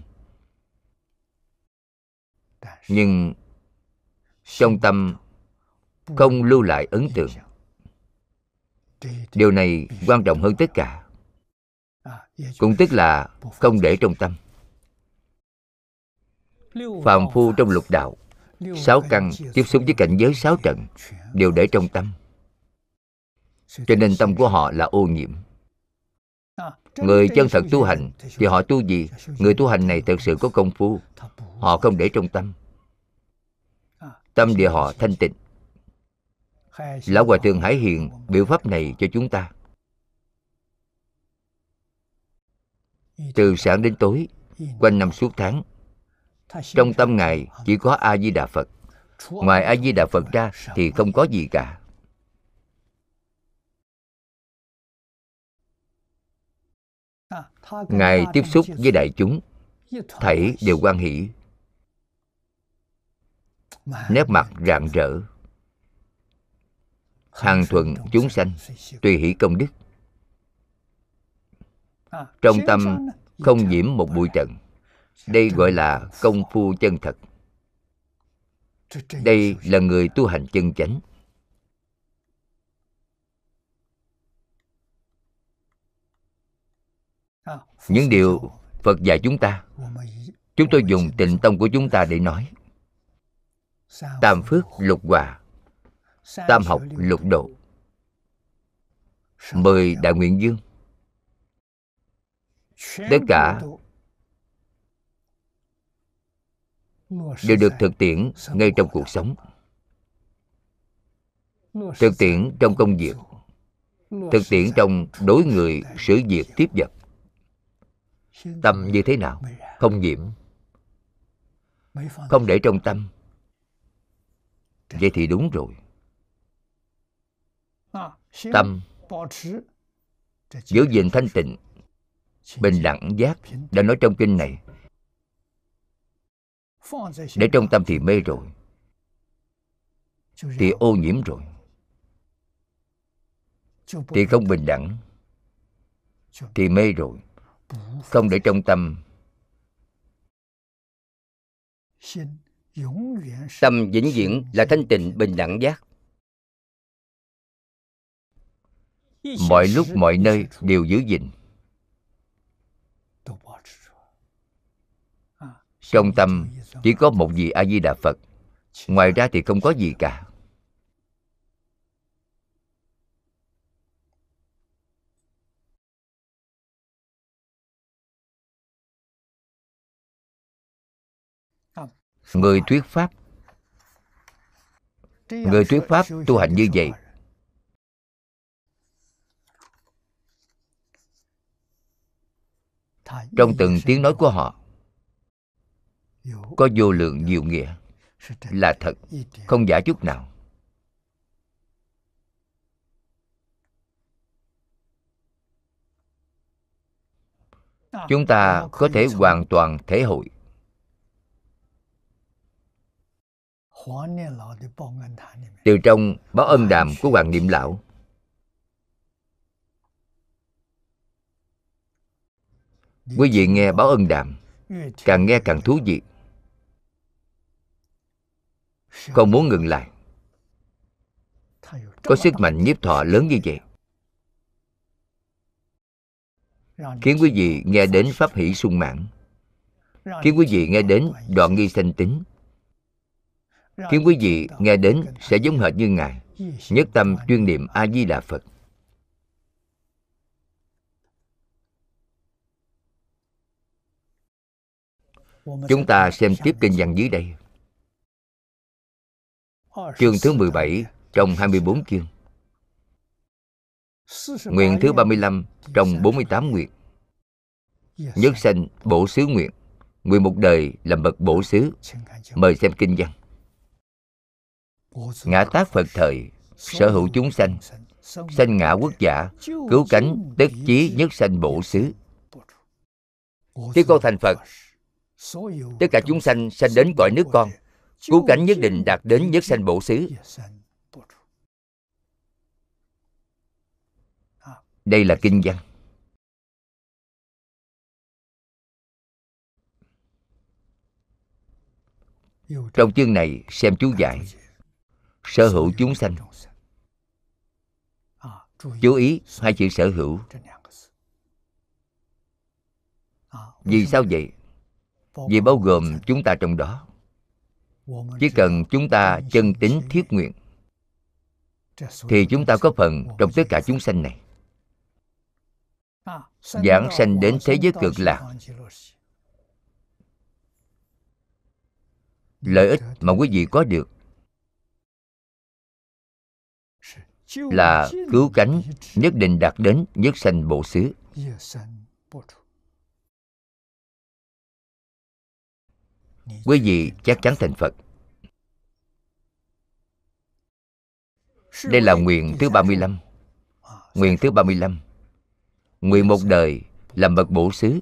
Nhưng trong tâm không lưu lại ấn tượng. Điều này quan trọng hơn tất cả, cũng tức là không để trong tâm. Phàm phu trong lục đạo, sáu căn tiếp xúc với cảnh giới sáu trận đều để trong tâm. Cho nên tâm của họ là ô nhiễm. Người chân thật tu hành thì họ tu gì? Người tu hành này thật sự có công phu, họ không để trong tâm. Tâm địa họ thanh tịnh lão hòa thượng hải hiền biểu pháp này cho chúng ta. Từ sáng đến tối, quanh năm suốt tháng, trong tâm ngài chỉ có a di đà phật. Ngoài a di đà phật ra thì không có gì cả. Ngài tiếp xúc với đại chúng, thảy đều quan hỷ. Nét mặt rạng rỡ hàng thuận chúng sanh tùy hỷ công đức. Trong tâm không nhiễm một bụi trần. đây gọi là công phu chân thật. Đây là người tu hành chân chánh. Những điều phật dạy chúng ta chúng tôi dùng tịnh tông của chúng ta để nói. Tam phước lục hòa tam học lục độ. Mười đại nguyện dương. Tất cả đều được thực tiễn ngay trong cuộc sống. Thực tiễn trong công việc. thực tiễn trong đối người xử việc tiếp vật. Tâm như thế nào? không nhiễm. Không để trong tâm. Vậy thì đúng rồi tâm giữ gìn thanh tịnh bình đẳng giác đã nói trong kinh này. Để trong tâm thì mê rồi thì ô nhiễm rồi thì không bình đẳng thì mê rồi. Không để trong tâm. Tâm vĩnh viễn là thanh tịnh bình đẳng giác mọi lúc, mọi nơi đều giữ gìn. Trong tâm, chỉ có một vị a di đà phật. Ngoài ra thì không có gì cả. Người thuyết pháp, người thuyết pháp tu hành như vậy trong từng tiếng nói của họ. Có vô lượng nhiều nghĩa. Là thật. Không giả chút nào. Chúng ta có thể hoàn toàn thể hội. Từ trong báo ân đàm của hoàng niệm lão quý vị nghe báo ân đàm càng nghe càng thú vị. Không muốn ngừng lại. Có sức mạnh nhiếp thọ lớn như vậy. Khiến quý vị nghe đến pháp hỷ sung mãn. Khiến quý vị nghe đến đoạn nghi sanh tính. Khiến quý vị nghe đến sẽ giống hệt như ngài, nhất tâm chuyên niệm a di đà phật. Chúng ta xem tiếp kinh văn dưới đây. Chương thứ 17 trong 24 chương. Nguyện thứ 35 trong 48 nguyện. Nhất sanh bổ xứ nguyện. Nguyện một đời làm bậc bổ xứ. Mời xem kinh văn. Ngã tác phật thời, sở hữu chúng sanh. Sanh ngã quốc giả, cứu cánh tất chí nhất sanh bổ xứ. Khi con thành phật tất cả chúng sanh sanh đến cõi nước con. Cứu cánh nhất định đạt đến nhất sanh bổ xứ. Đây là kinh văn. Trong chương này xem chú giải. Sở hữu chúng sanh. Chú ý hai chữ sở hữu. Vì sao vậy? vì bao gồm chúng ta trong đó, chỉ cần chúng ta chân tính thiết nguyện, thì chúng ta có phần trong tất cả chúng sanh này. Giảng sanh đến thế giới cực lạc. Lợi ích mà quý vị có được là cứu cánh nhất định đạt đến nhất sanh bộ xứ. Quý vị chắc chắn thành phật. Đây là nguyện thứ 35 Nguyện thứ 35 Nguyện một đời làm bậc bổ xứ.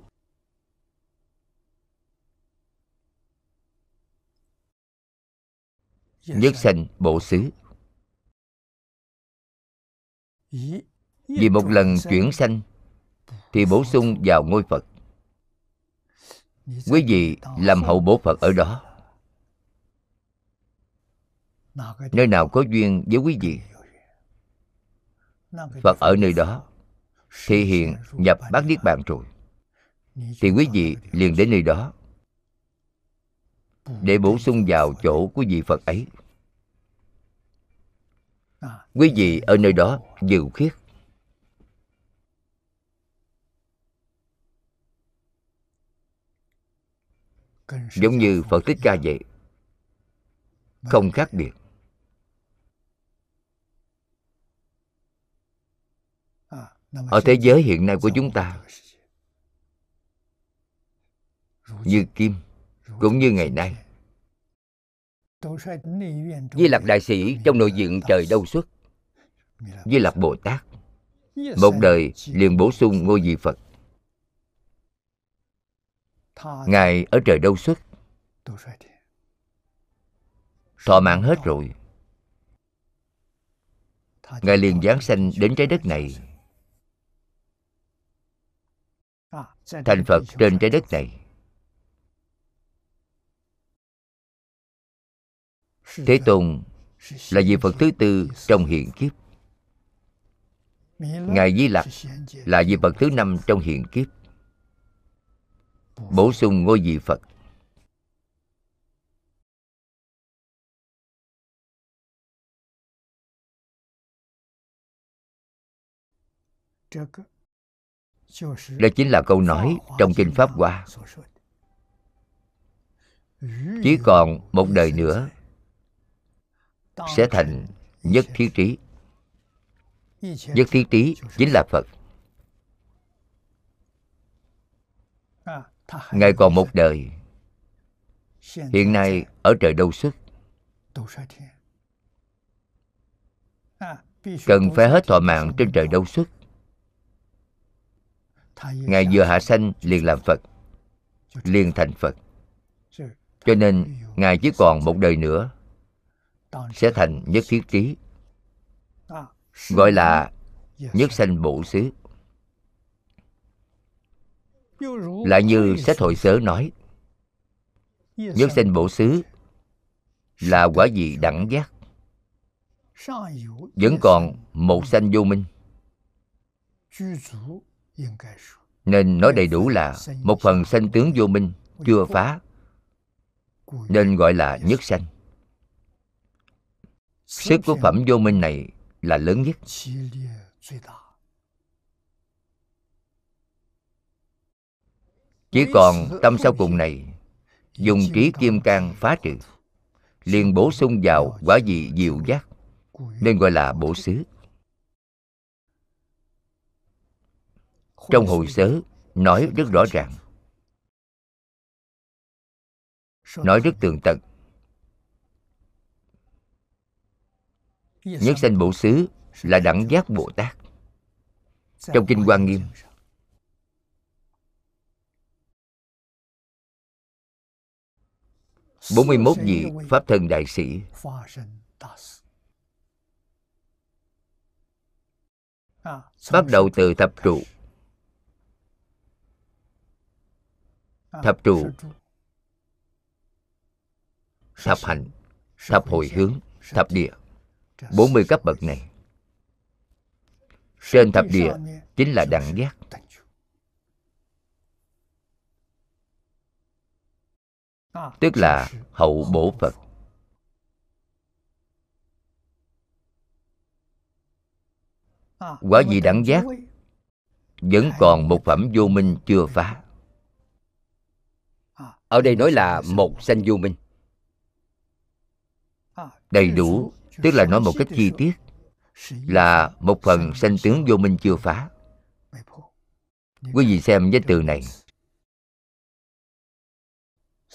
Nhất sanh bổ xứ. Vì một lần chuyển sanh, Thì bổ sung vào ngôi Phật. Quý vị làm hậu bổ Phật ở đó. Nơi nào có duyên với quý vị Phật ở nơi đó Thì hiện nhập bát Niết Bàn rồi. Thì quý vị liền đến nơi đó Để bổ sung vào chỗ của vị Phật ấy. Quý vị ở nơi đó dự khuyết Giống như Phật Thích Ca vậy. Không khác biệt. Ở thế giới hiện nay của chúng ta như kim cũng như ngày nay. Di Lặc Đại Sĩ trong nội diện trời đâu xuất. Di Lặc Bồ Tát. Một đời liền bổ sung ngôi vị Phật Ngài ở trời đâu xuất? Thọ mạng hết rồi. Ngài liền giáng sanh đến trái đất này. thành phật trên trái đất này. Thế tôn là vị phật thứ tư trong hiện kiếp. Ngài di lặc là vị phật thứ năm trong hiện kiếp bổ sung ngôi vị phật. Đây chính là câu nói trong kinh pháp hoa. Chỉ còn một đời nữa sẽ thành nhất thiết trí. Nhất thiết trí chính là phật. Ngài còn một đời. Hiện nay ở trời đâu xuất cần phải hết thọ mạng trên trời đâu xuất ngài vừa hạ sanh liền làm phật liền thành phật. Cho nên ngài chỉ còn một đời nữa sẽ thành nhất thiết trí gọi là nhất sanh bổ xứ lại như sách hội sớ nói nhất sanh bổ xứ là quả vị đẳng giác? Vẫn còn một sanh vô minh. Nên nói đầy đủ là một phần sanh tướng vô minh chưa phá nên gọi là nhất sanh. Sức của phẩm vô minh này là lớn nhất chỉ còn tâm sau cùng này dùng trí kim cang phá trừ. liền bổ sung vào quả vị diệu giác nên gọi là bổ xứ. Trong hội sớ nói rất rõ ràng. Nói rất tường tận. Nhất sanh bổ xứ là đẳng giác bồ tát. Trong kinh quan nghiêm 41 vị Pháp thân đại sĩ. Bắt đầu từ thập trụ. Thập trụ. Thập hạnh thập hồi hướng. Thập địa. bốn mươi cấp bậc này. Trên thập địa chính là đẳng giác tức là hậu bổ phật. Quả vị đẳng giác vẫn còn một phẩm vô minh chưa phá. Ở đây nói là một sanh vô minh. Đầy đủ, tức là nói một cách chi tiết, là một phần sanh tướng vô minh chưa phá. Quý vị xem với từ này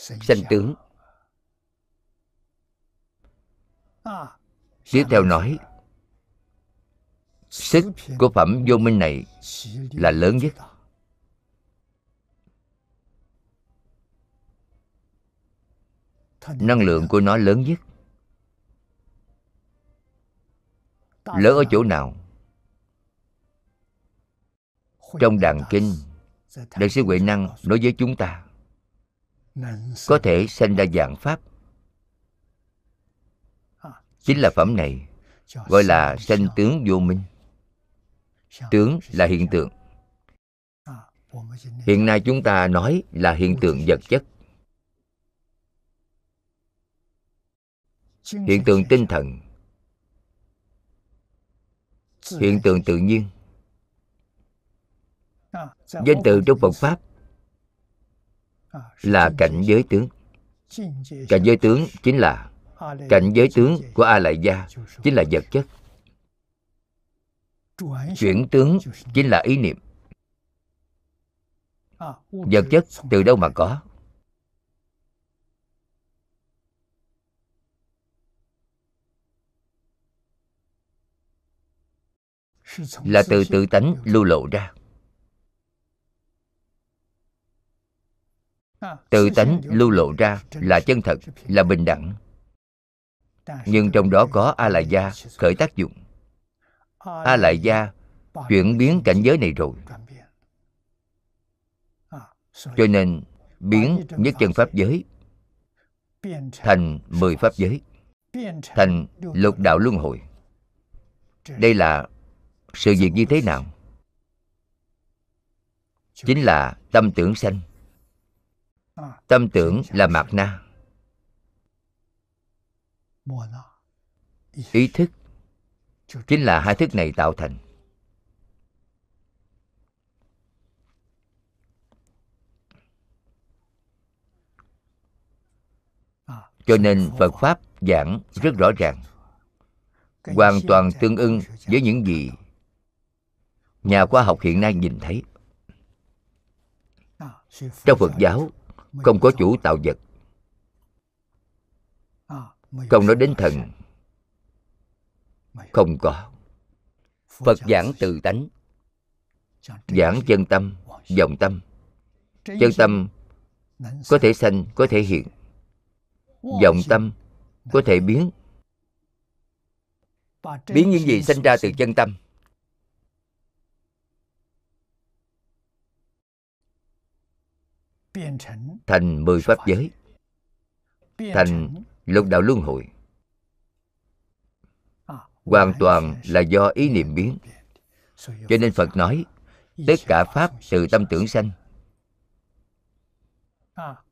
sanh tướng. Tiếp theo nói sức của phẩm vô minh này là lớn nhất. Năng lượng của nó lớn nhất. Lớn ở chỗ nào? Trong đàn kinh đại sư huệ năng nói với chúng ta có thể sanh ra dạng pháp. Chính là phẩm này gọi là sanh tướng vô minh. Tướng là hiện tượng. Hiện nay chúng ta nói là hiện tượng vật chất. Hiện tượng tinh thần. Hiện tượng tự nhiên. Danh từ trong phật pháp là cảnh giới tướng. cảnh giới tướng chính là cảnh giới tướng của a lại gia chính là vật chất. Chuyển tướng chính là ý niệm. Vật chất từ đâu mà có? Là từ tự tánh lưu lộ ra tự tánh lưu lộ ra là chân thật là bình đẳng. Nhưng trong đó có a lại gia khởi tác dụng. A lại gia chuyển biến cảnh giới này rồi. cho nên biến nhất chân pháp giới thành mười pháp giới thành lục đạo luân hồi. Đây là sự việc như thế nào? Chính là tâm tưởng sanh tâm tưởng là mạt na. Ý thức chính là hai thức này tạo thành. Cho nên phật pháp giảng rất rõ ràng, hoàn toàn tương ưng với những gì nhà khoa học hiện nay nhìn thấy. Trong phật giáo không có chủ tạo vật. Không nói đến thần. không có. phật giảng từ tánh giảng chân tâm vọng tâm. chân tâm có thể sanh. có thể hiện. Vọng tâm có thể biến. Biến những gì sinh ra từ chân tâm thành mười pháp giới. Thành lục đạo luân hồi. Hoàn toàn là do ý niệm biến. Cho nên phật nói tất cả pháp từ tâm tưởng sanh.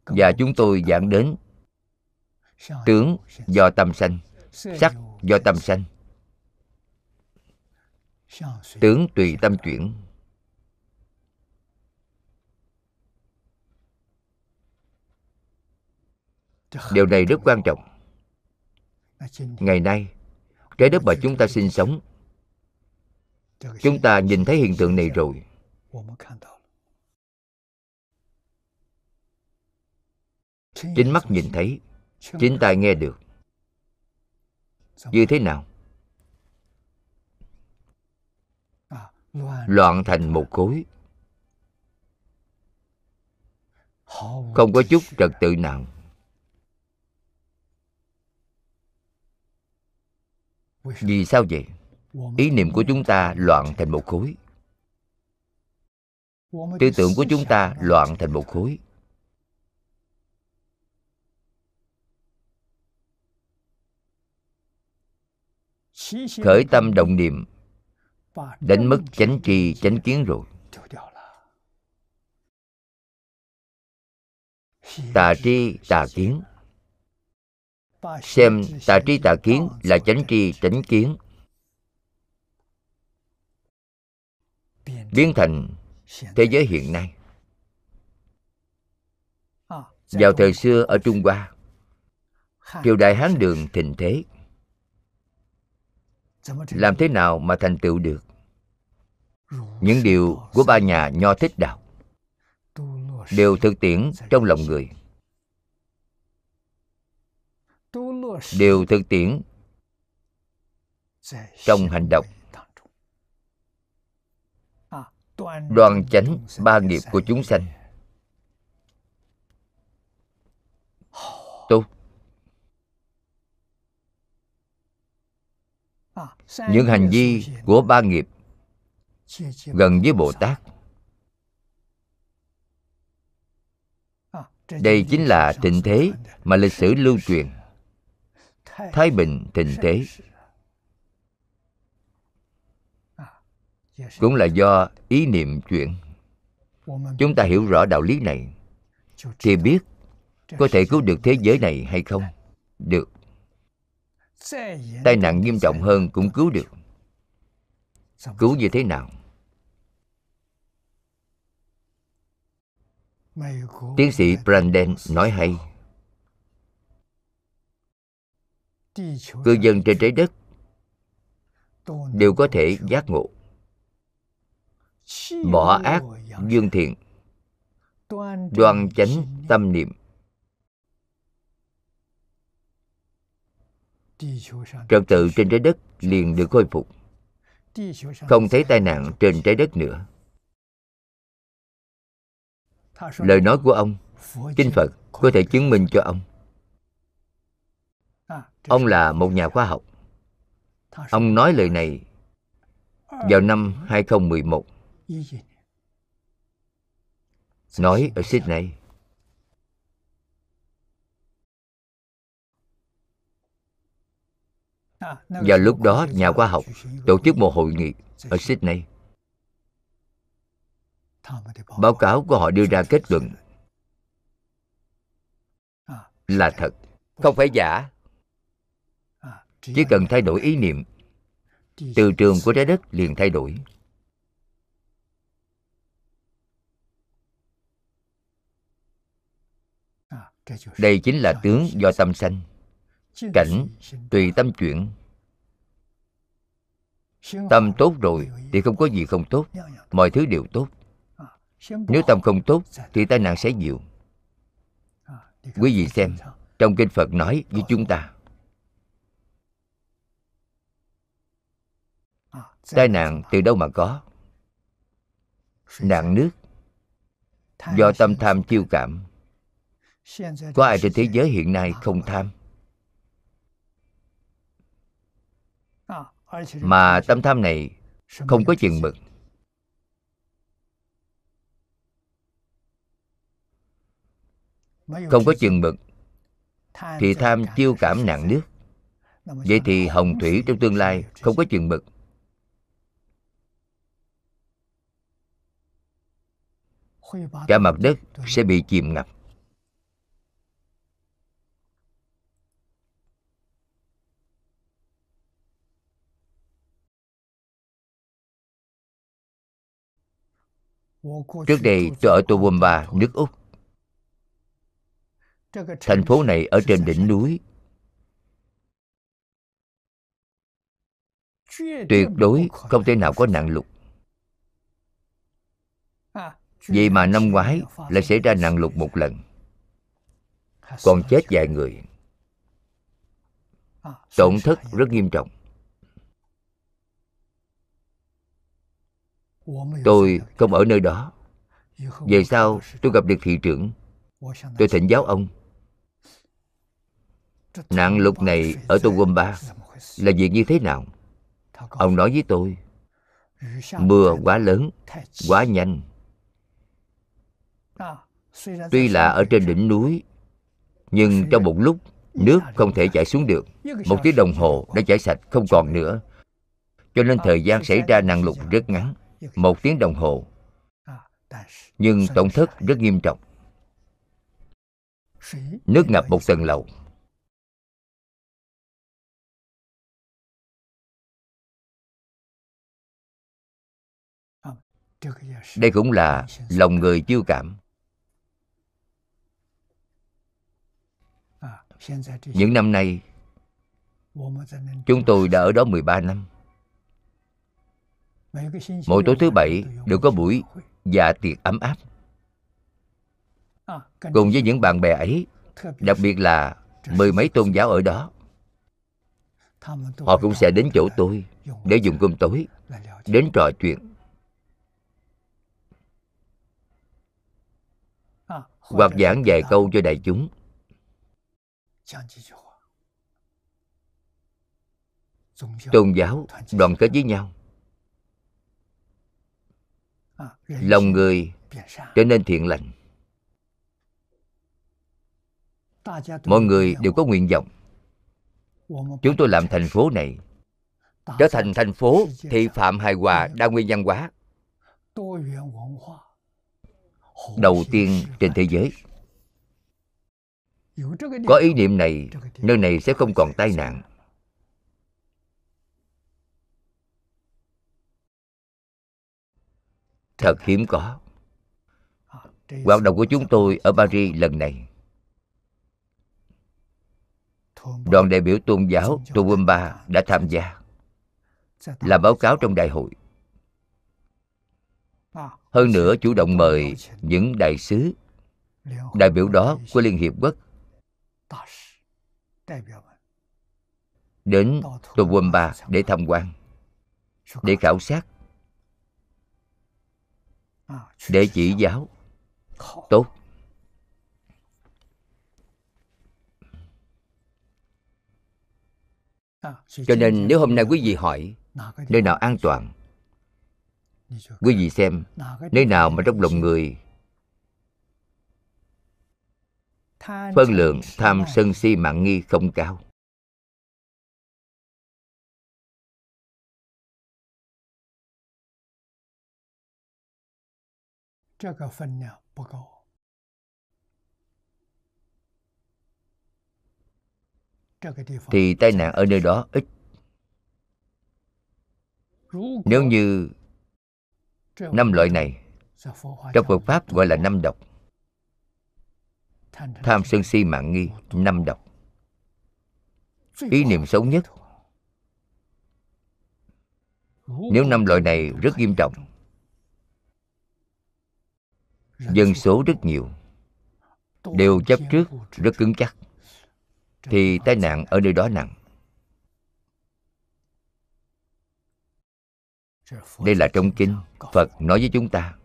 Và chúng tôi giảng đến tướng do tâm sanh sắc do tâm sanh. Tướng tùy tâm chuyển điều này rất quan trọng. Ngày nay, trái đất mà chúng ta sinh sống. Chúng ta nhìn thấy hiện tượng này rồi. Chính mắt nhìn thấy, chính tai nghe được. Như thế nào? Loạn thành một khối. Không có chút trật tự nào. Vì sao vậy? Ý niệm của chúng ta loạn thành một khối. Tư tưởng của chúng ta loạn thành một khối. Khởi tâm động niệm, đánh mất chánh tri, chánh kiến rồi. Tà tri, tà kiến xem tà tri tà kiến là chánh tri chánh kiến. Biến thành thế giới hiện nay. Vào thời xưa ở trung hoa, triều đại hán đường thịnh thế. Làm thế nào mà thành tựu được? Những điều của ba nhà nho thích đạo đều thực tiễn trong lòng người. Đều thực tiễn trong hành động. đoan chánh ba nghiệp của chúng sanh. tốt những hành vi của ba nghiệp gần với bồ tát. Đây chính là tình thế mà lịch sử lưu truyền thái bình thịnh thế cũng là do ý niệm chuyện。chúng ta hiểu rõ đạo lý này。thì biết có thể cứu được thế giới này hay không? được。tai nạn nghiêm trọng hơn cũng cứu được。cứu như thế nào? tiến sĩ branden nói hay cư dân trên trái đất đều có thể giác ngộ. Bỏ ác dương thiện đoan chánh tâm niệm. Trật tự trên trái đất liền được khôi phục. Không thấy tai nạn trên trái đất nữa. Lời nói của ông kinh phật có thể chứng minh cho ông ông là một nhà khoa học. Ông nói lời này vào năm 2011 nói ở Sydney. Vào lúc đó nhà khoa học tổ chức một hội nghị ở Sydney. Báo cáo của họ đưa ra kết luận là thật, không phải giả. Chỉ cần thay đổi ý niệm, từ trường của trái đất liền thay đổi. Đây chính là tướng do tâm sanh. Cảnh tùy tâm chuyển. Tâm tốt rồi thì không có gì không tốt. Mọi thứ đều tốt. Nếu tâm không tốt thì tai nạn sẽ nhiều Quý vị xem Trong Kinh Phật nói với chúng ta Tai nạn từ đâu mà có? Nạn nước. Do tâm tham chiêu cảm. Có ai trên thế giới hiện nay không tham? Mà tâm tham này không có chừng mực. Không có chừng mực, thì tham chiêu cảm nặng nước. Vậy thì hồng thủy trong tương lai không có chừng mực. Cả mặt đất sẽ bị chìm ngập Trước đây tôi ở Toowoomba, nước Úc. Thành phố này ở trên đỉnh núi. Tuyệt đối không thể nào có nạn lụt. Vậy mà năm ngoái lại xảy ra nạn lụt một lần. Còn chết vài người. Tổn thất rất nghiêm trọng. tôi không ở nơi đó về sau tôi gặp được thị trưởng tôi thỉnh giáo ông nạn lụt này ở tô gom ba là việc như thế nào ông nói với tôi, mưa quá lớn, quá nhanh tuy là ở trên đỉnh núi nhưng trong một lúc nước không thể chảy xuống được. Một tiếng đồng hồ đã chảy sạch không còn nữa. Cho nên thời gian xảy ra nạn lụt rất ngắn một tiếng đồng hồ. Nhưng tổn thất rất nghiêm trọng. nước ngập một tầng lầu. Đây cũng là lòng người chiêu cảm những năm nay, Chúng tôi đã ở đó 13 năm. Mỗi tối thứ bảy đều có buổi dạ tiệc ấm áp. Cùng với những bạn bè ấy, Đặc biệt là mười mấy tôn giáo ở đó, Họ cũng sẽ đến chỗ tôi Để dùng cơm tối, Đến trò chuyện. Hoặc giảng vài câu cho đại chúng. Tôn giáo đoàn kết với nhau Lòng người trở nên thiện lành。Mọi người đều có nguyện vọng。Chúng tôi làm thành phố này Trở thành thành phố thị phạm hài hòa đa nguyên văn hóa。Đầu tiên trên thế giới Có ý niệm này Nơi này sẽ không còn tai nạn. Thật hiếm có. Hoạt động của chúng tôi ở Paris lần này. Đoàn đại biểu tôn giáo Toowoomba đã tham gia. Làm báo cáo trong đại hội. Hơn nữa chủ động mời những đại sứ đại biểu đó của liên hiệp quốc đến Toowoomba để tham quan để khảo sát. Để chỉ giáo. Tốt. Cho nên nếu hôm nay quý vị hỏi nơi nào an toàn quý vị xem nơi nào mà trong lòng người phân lượng tham sân si mạng nghi không cao. Thì tai nạn ở nơi đó ít. Nếu như năm loại này. trong Phật Pháp gọi là năm độc Tham sân si mạng nghi, năm độc. Ý niệm xấu nhất. Nếu năm loại này rất nghiêm trọng, Dân số rất nhiều, Đều chấp trước, rất cứng chắc, thì tai nạn ở nơi đó nặng. Đây là trong kinh, phật nói với chúng ta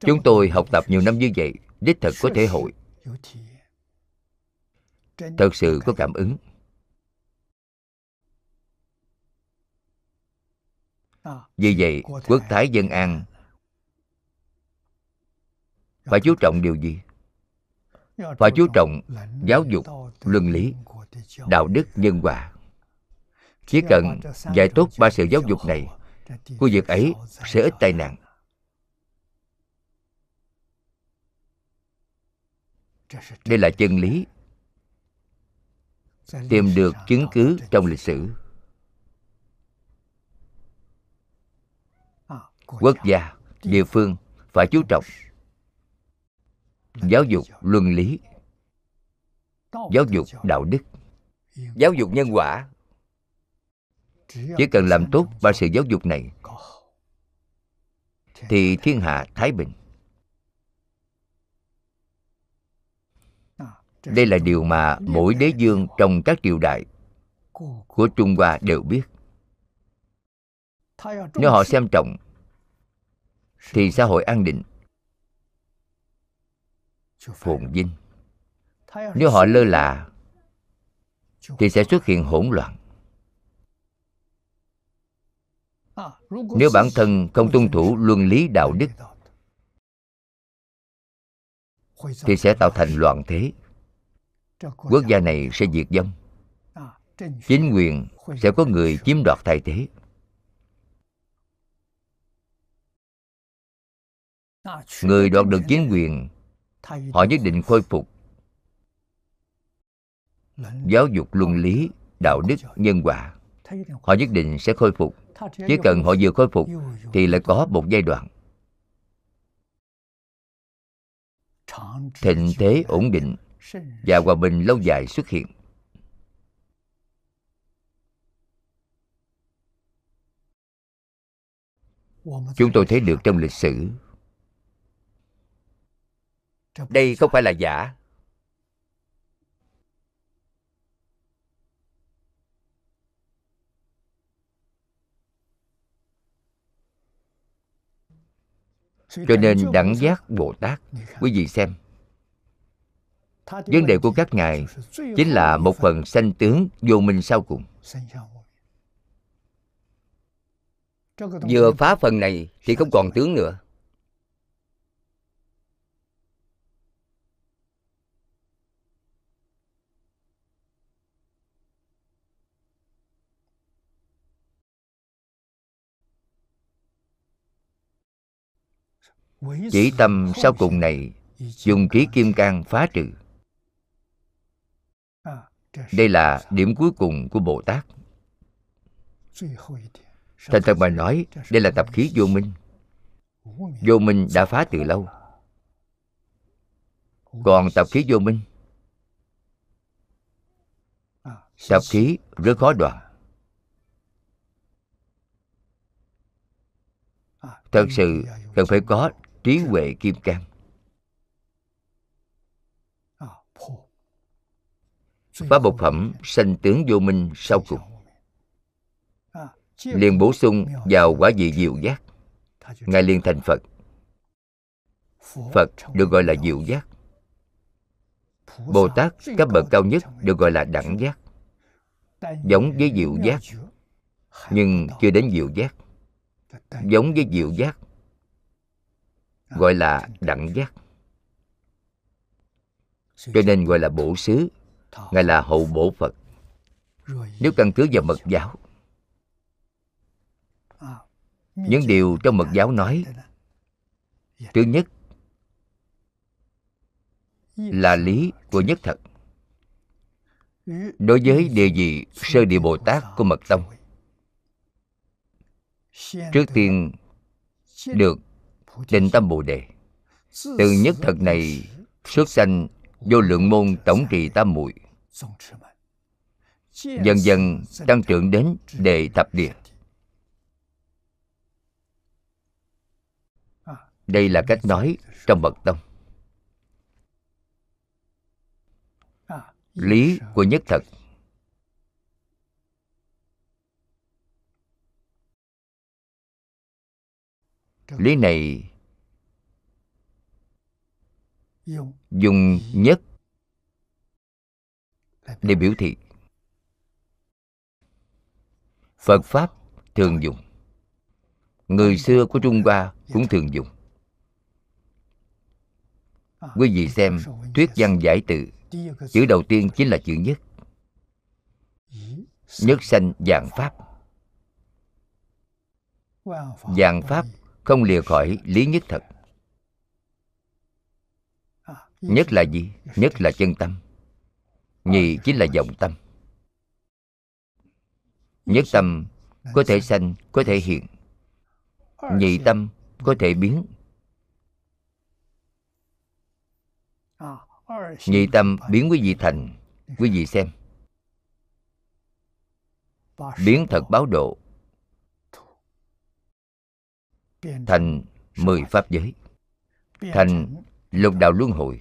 chúng tôi học tập nhiều năm như vậy, đích thực có thể hội. Thật sự có cảm ứng. Vì vậy, quốc thái dân an. Phải chú trọng điều gì? Phải chú trọng giáo dục, luân lý, đạo đức, nhân quả chỉ cần dạy tốt ba sự giáo dục này khu vực ấy sẽ ít tai nạn. Đây là chân lý. Tìm được chứng cứ trong lịch sử. Quốc gia, địa phương phải chú trọng giáo dục luân lý, giáo dục đạo đức, giáo dục nhân quả. Chỉ cần làm tốt ba sự giáo dục này, thì thiên hạ thái bình. Đây là điều mà mỗi đế dương trong các triều đại của trung hoa đều biết. Nếu họ xem trọng, thì xã hội an định. Phồn vinh. Nếu họ lơ là, thì sẽ xuất hiện hỗn loạn. Nếu bản thân không tuân thủ luân lý đạo đức, thì sẽ tạo thành loạn thế quốc gia này sẽ diệt vong chính quyền sẽ có người chiếm đoạt thay thế. Người đoạt được chính quyền họ nhất định khôi phục. Giáo dục luân lý đạo đức nhân quả. Họ nhất định sẽ khôi phục. Chỉ cần họ vừa khôi phục thì lại có một giai đoạn. Thịnh thế ổn định và hòa bình lâu dài xuất hiện. Chúng tôi thấy được trong lịch sử. Đây không phải là giả? Cho nên đẳng giác bồ tát quý vị xem vấn đề của các ngài chính là một phần sanh tướng vô minh sau cùng. Vừa phá phần này thì không còn tướng nữa. Chỉ tâm sau cùng này dùng trí kim cang phá trừ đây là điểm cuối cùng của bồ tát. Thành thật mà nói đây là tập khí vô minh. Vô minh đã phá từ lâu. Còn tập khí vô minh? Tập khí rất khó đoạn. Thật sự cần phải có trí huệ kim cang phá bộc phẩm sanh tướng vô minh sau cùng. Liền bổ sung vào quả vị diệu giác. Ngài liền thành phật. Phật được gọi là diệu giác. Bồ tát cấp bậc cao nhất, được gọi là đẳng giác. Giống với diệu giác, nhưng chưa đến diệu giác. Giống với diệu giác, gọi là đẳng giác. Cho nên gọi là bổ xứ ngài là hậu bổ phật. Nếu căn cứ vào mật giáo, những điều trong mật giáo nói, thứ nhất là lý của nhất thật. Đối với địa vị sơ địa bồ tát của mật tông, trước tiên được định tâm bồ đề. Từ nhất thật này xuất sanh vô lượng môn tổng trì tam muội. Dần dần tăng trưởng đến đề thập địa. Đây là cách nói trong mật tông. Lý của nhất thật. Lý này dùng nhất để biểu thị. Phật pháp thường dùng. Người xưa của trung hoa cũng thường dùng. Quý vị xem thuyết văn giải tự chữ đầu tiên chính là chữ nhất. Nhất sanh dạng pháp. Dạng pháp không lìa khỏi lý nhất thật nhất là gì? Nhất là chân tâm. Nhị chính là vọng tâm. Nhất tâm có thể sanh, có thể hiện. Nhị tâm có thể biến. Nhị tâm biến quý vị thành, quý vị xem. Biến thật báo độ. Thành mười pháp giới. Thành lục đạo luân hồi.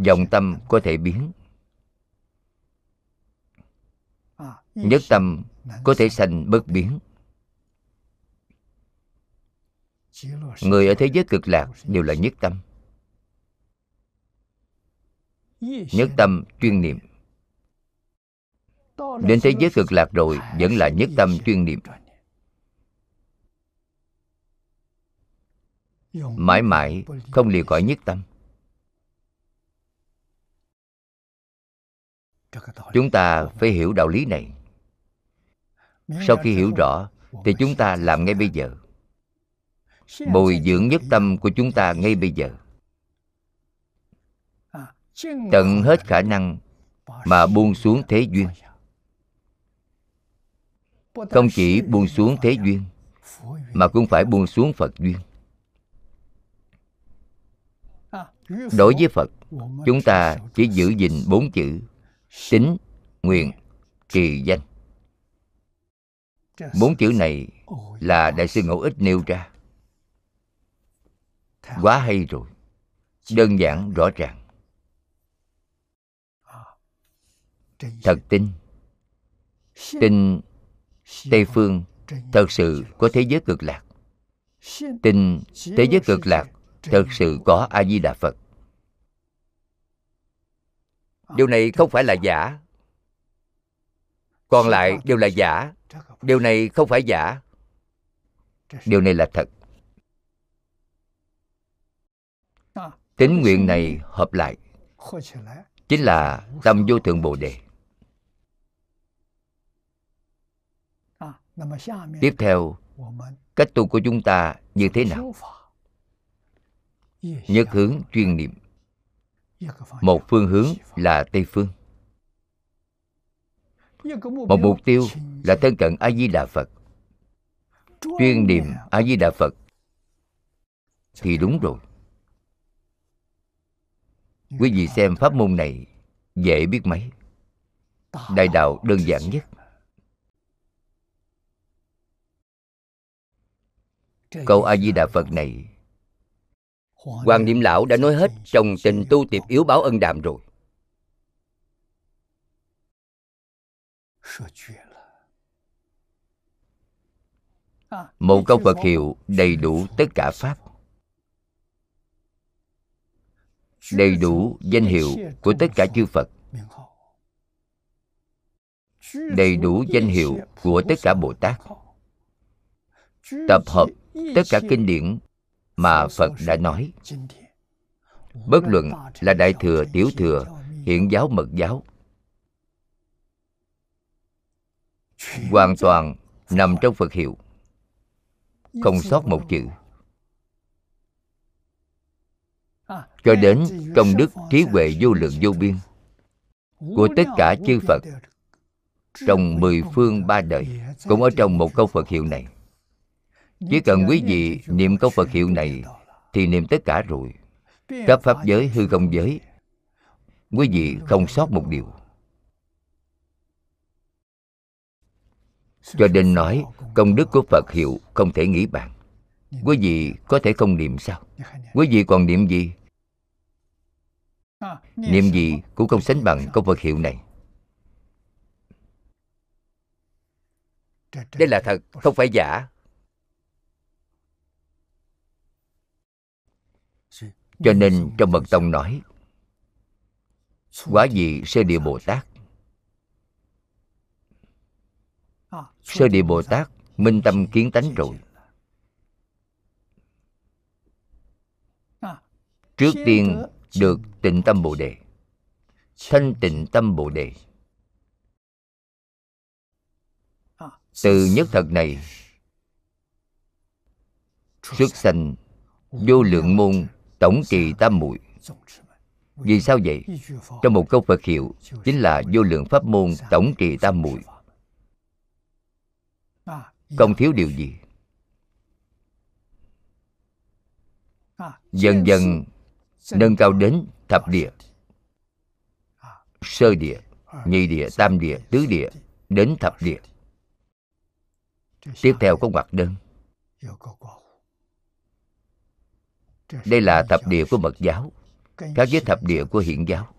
Dòng tâm có thể biến. Nhất tâm có thể sanh bất biến. Người ở thế giới cực lạc đều là nhất tâm. Nhất tâm chuyên niệm. Đến thế giới cực lạc rồi vẫn là nhất tâm chuyên niệm. Mãi mãi không lìa khỏi nhất tâm chúng ta phải hiểu đạo lý này. Sau khi hiểu rõ thì chúng ta làm ngay bây giờ. Bồi dưỡng nhất tâm của chúng ta ngay bây giờ. Tận hết khả năng mà buông xuống thế duyên. không chỉ buông xuống thế duyên mà cũng phải buông xuống phật duyên. Đối với phật chúng ta chỉ giữ gìn bốn chữ tính nguyện trì danh. Bốn chữ này là đại sư ngẫu ích nêu ra. Quá hay rồi. Đơn giản, rõ ràng. Thật tin. Tin tây phương thật sự có thế giới cực lạc. Tin thế giới cực lạc thật sự có a di đà phật điều này không phải là giả. Còn lại đều là giả. điều này không phải giả. Điều này là thật. Tính nguyện này hợp lại. Chính là tâm vô thượng bồ đề. Tiếp theo cách tu của chúng ta như thế nào? Nhất hướng chuyên niệm một phương hướng là tây phương. Một mục tiêu là thân cận a di đà phật. Chuyên niệm a di đà phật thì đúng rồi. Quý vị xem pháp môn này dễ biết mấy. Đại đạo đơn giản nhất. Câu a di đà phật này hoàng niệm lão đã nói hết trong tình tu tiệp yếu báo ân đàm rồi. Một câu phật hiệu đầy đủ tất cả pháp. Đầy đủ danh hiệu của tất cả chư phật. Đầy đủ danh hiệu của tất cả bồ tát. Tập hợp tất cả kinh điển mà phật đã nói, bất luận là đại thừa, tiểu thừa, hiện giáo, mật giáo, hoàn toàn nằm trong phật hiệu, không sót một chữ. Cho đến công đức trí huệ vô lượng vô biên của tất cả chư phật trong mười phương ba đời, cũng ở trong một câu phật hiệu này chỉ cần quý vị niệm câu phật hiệu này thì niệm tất cả rồi. Các pháp giới hư không giới quý vị không sót một điều. Cho nên nói công đức của phật hiệu không thể nghĩ bàn. Quý vị có thể không niệm sao? Quý vị còn niệm gì? Niệm gì cũng không sánh bằng câu phật hiệu này. Đây là thật không phải giả cho nên trong mật tông nói, quả gì sơ địa bồ tát. Sơ địa bồ tát, minh tâm kiến tánh rồi. Trước tiên được tịnh tâm bồ đề, thanh tịnh tâm bồ đề. Từ nhất thật này, xuất sanh vô lượng môn tổng trì tam muội. Vì sao vậy? Trong một câu phật hiệu, chính là vô lượng pháp môn tổng trì tam muội. Không thiếu điều gì. Dần dần nâng cao đến thập địa. Sơ địa, nhị địa, tam địa, tứ địa, đến thập địa. Tiếp theo có ngoặc đơn đây là thập địa của mật giáo. Khác với thập địa của hiện giáo.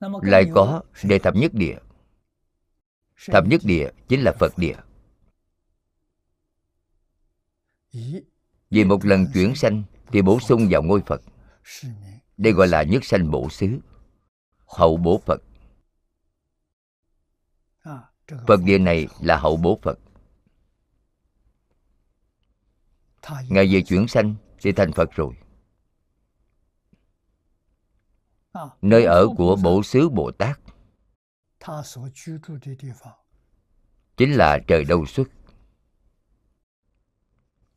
Lại có đề thập nhất địa. Thập nhất địa chính là phật địa. Vì một lần chuyển sanh thì bổ sung vào ngôi phật. Đây gọi là nhất sanh bổ xứ, hậu bổ phật phật địa này. là hậu bố phật. Ngài về chuyển sanh thì thành phật rồi. Nơi ở của bổ xứ bồ tát. Chính là trời đâu xuất.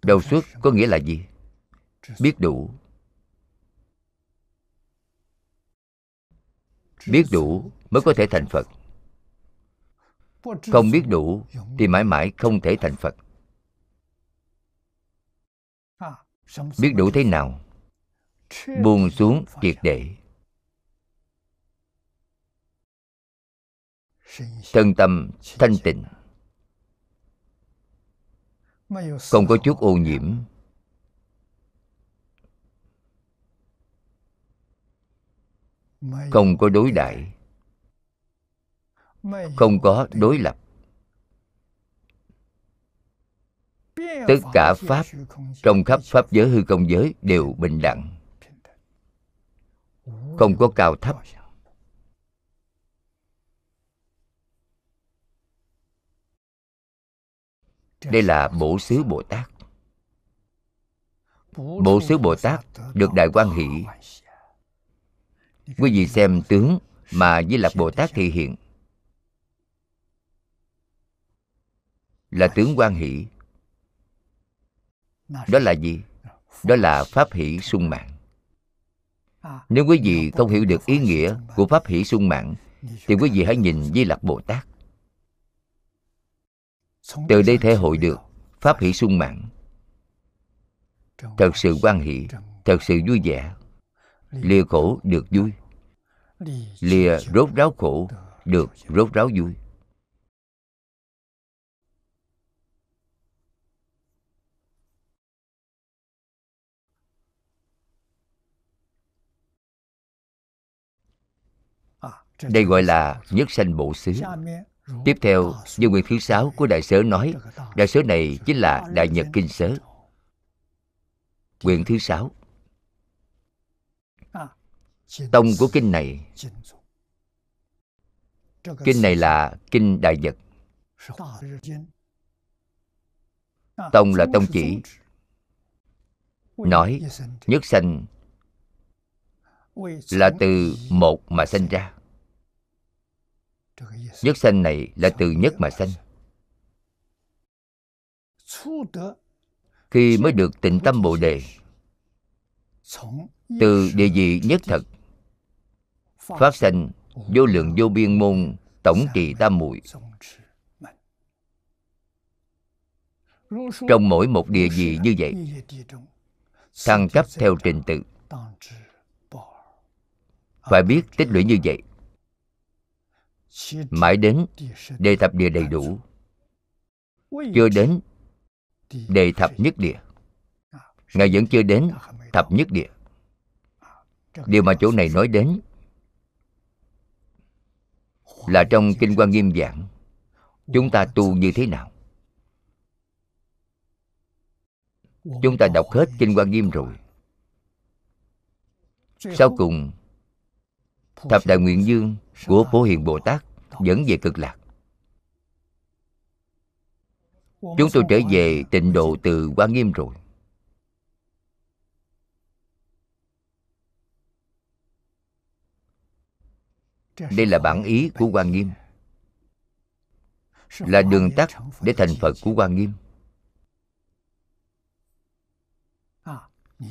Đâu xuất có nghĩa là gì? Biết đủ. Biết đủ mới có thể thành phật không biết đủ thì mãi mãi không thể thành phật. Biết đủ thế nào? Buông xuống triệt để. Thân tâm thanh tịnh. Không có chút ô nhiễm. Không có đối đãi không có đối lập. tất cả pháp trong khắp pháp giới hư không giới đều bình đẳng. Không có cao thấp. Đây là bổ xứ bồ tát. Bổ xứ bồ tát được đại quan hỷ. Quý vị xem tướng mà di lặc bồ tát thị hiện là tướng quan hỷ. Đó là gì? Đó là pháp hỷ sung mạng nếu quý vị không hiểu được ý nghĩa của pháp hỷ sung mạng thì quý vị hãy nhìn di lặc bồ tát. Từ đây thể hội được pháp hỷ sung mạng thật sự quan hỷ, thật sự vui vẻ. Lìa khổ được vui. Lìa rốt ráo khổ được rốt ráo vui. Đây gọi là nhất sanh bộ xứ. Tiếp theo, như nguyện thứ sáu của đại sớ nói, đại sớ này chính là đại nhật kinh sớ. Quyển thứ sáu. Tông của kinh này. Kinh này là kinh đại nhật. Tông là tông chỉ. Nói, nhất sanh là từ một mà sanh ra nhất sanh này là từ nhất mà sanh khi mới được tịnh tâm bồ đề, từ địa vị nhất thật phát sanh vô lượng vô biên môn tổng trì tam muội. Trong mỗi một địa vị như vậy, thăng cấp theo trình tự. Phải biết tích lũy như vậy mãi đến đề thập địa đầy đủ. Chưa đến đề thập nhất địa. Ngài vẫn chưa đến thập nhất địa. Điều mà chỗ này nói đến là trong kinh quan nghiêm giảng, chúng ta tu như thế nào? Chúng ta đọc hết kinh quan nghiêm rồi. Sau cùng, thập đại nguyện dương của phổ hiền bồ tát dẫn về cực lạc. Chúng tôi trở về tịnh độ từ quan nghiêm rồi. Đây là bản ý của quan nghiêm. Là đường tắt để thành phật của quan nghiêm.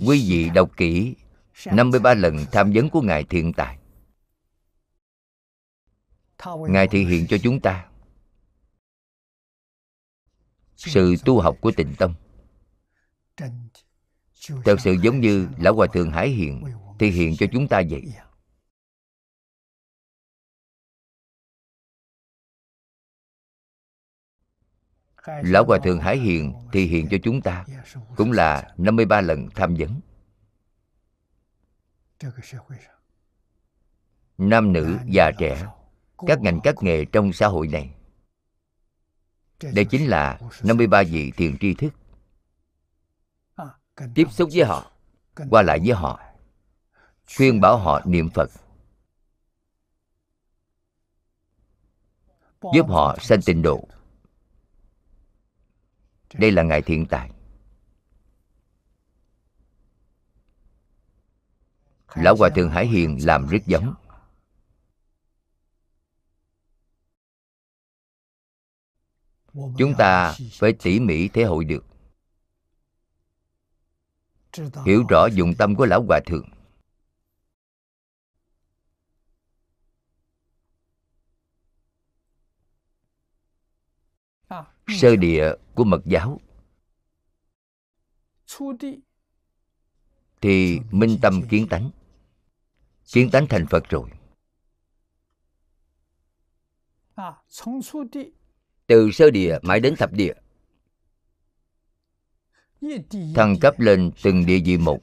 Quý vị đọc kỹ 53 lần tham vấn của ngài thiện tài ngài thị hiện cho chúng ta sự tu học của tịnh tông. Thật sự giống như lão hòa thượng hải hiện thị hiện cho chúng ta vậy. Lão Hòa Thượng Hải Hiền thì hiện cho chúng ta Cũng là 53 lần tham vấn. Nam nữ, già trẻ các ngành các nghề trong xã hội này. Đây chính là 53 vị thiền tri thức. Tiếp xúc với họ, Qua lại với họ, Khuyên bảo họ niệm Phật, Giúp họ sanh tịnh độ. Đây là ngài thiện tài. Lão hòa thượng hải hiền làm rất giống. Chúng ta phải tỉ mỉ thể hội được. Hiểu rõ dụng tâm của lão hòa thượng. Sơ địa của mật giáo. Thì minh tâm kiến tánh. Kiến tánh thành phật rồi từ sơ địa mãi đến thập địa. Thăng cấp lên từng địa vị một.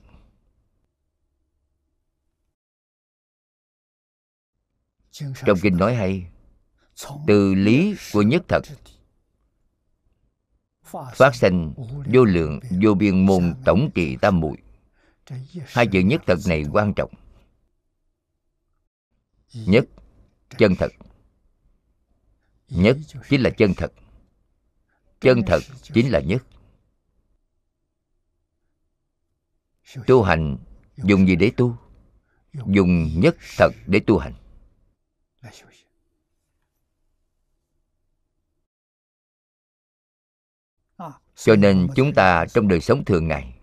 Trong kinh nói hay, từ lý của nhất thật, phát sanh vô lượng, vô biên môn tổng kỳ tam muội. Hai chữ nhất thật này quan trọng. Nhất, chân thật nhất chính là chân thật. Chân thật chính là nhất. Tu hành dùng gì để tu? Dùng nhất thật để tu hành. Cho nên chúng ta trong đời sống thường ngày,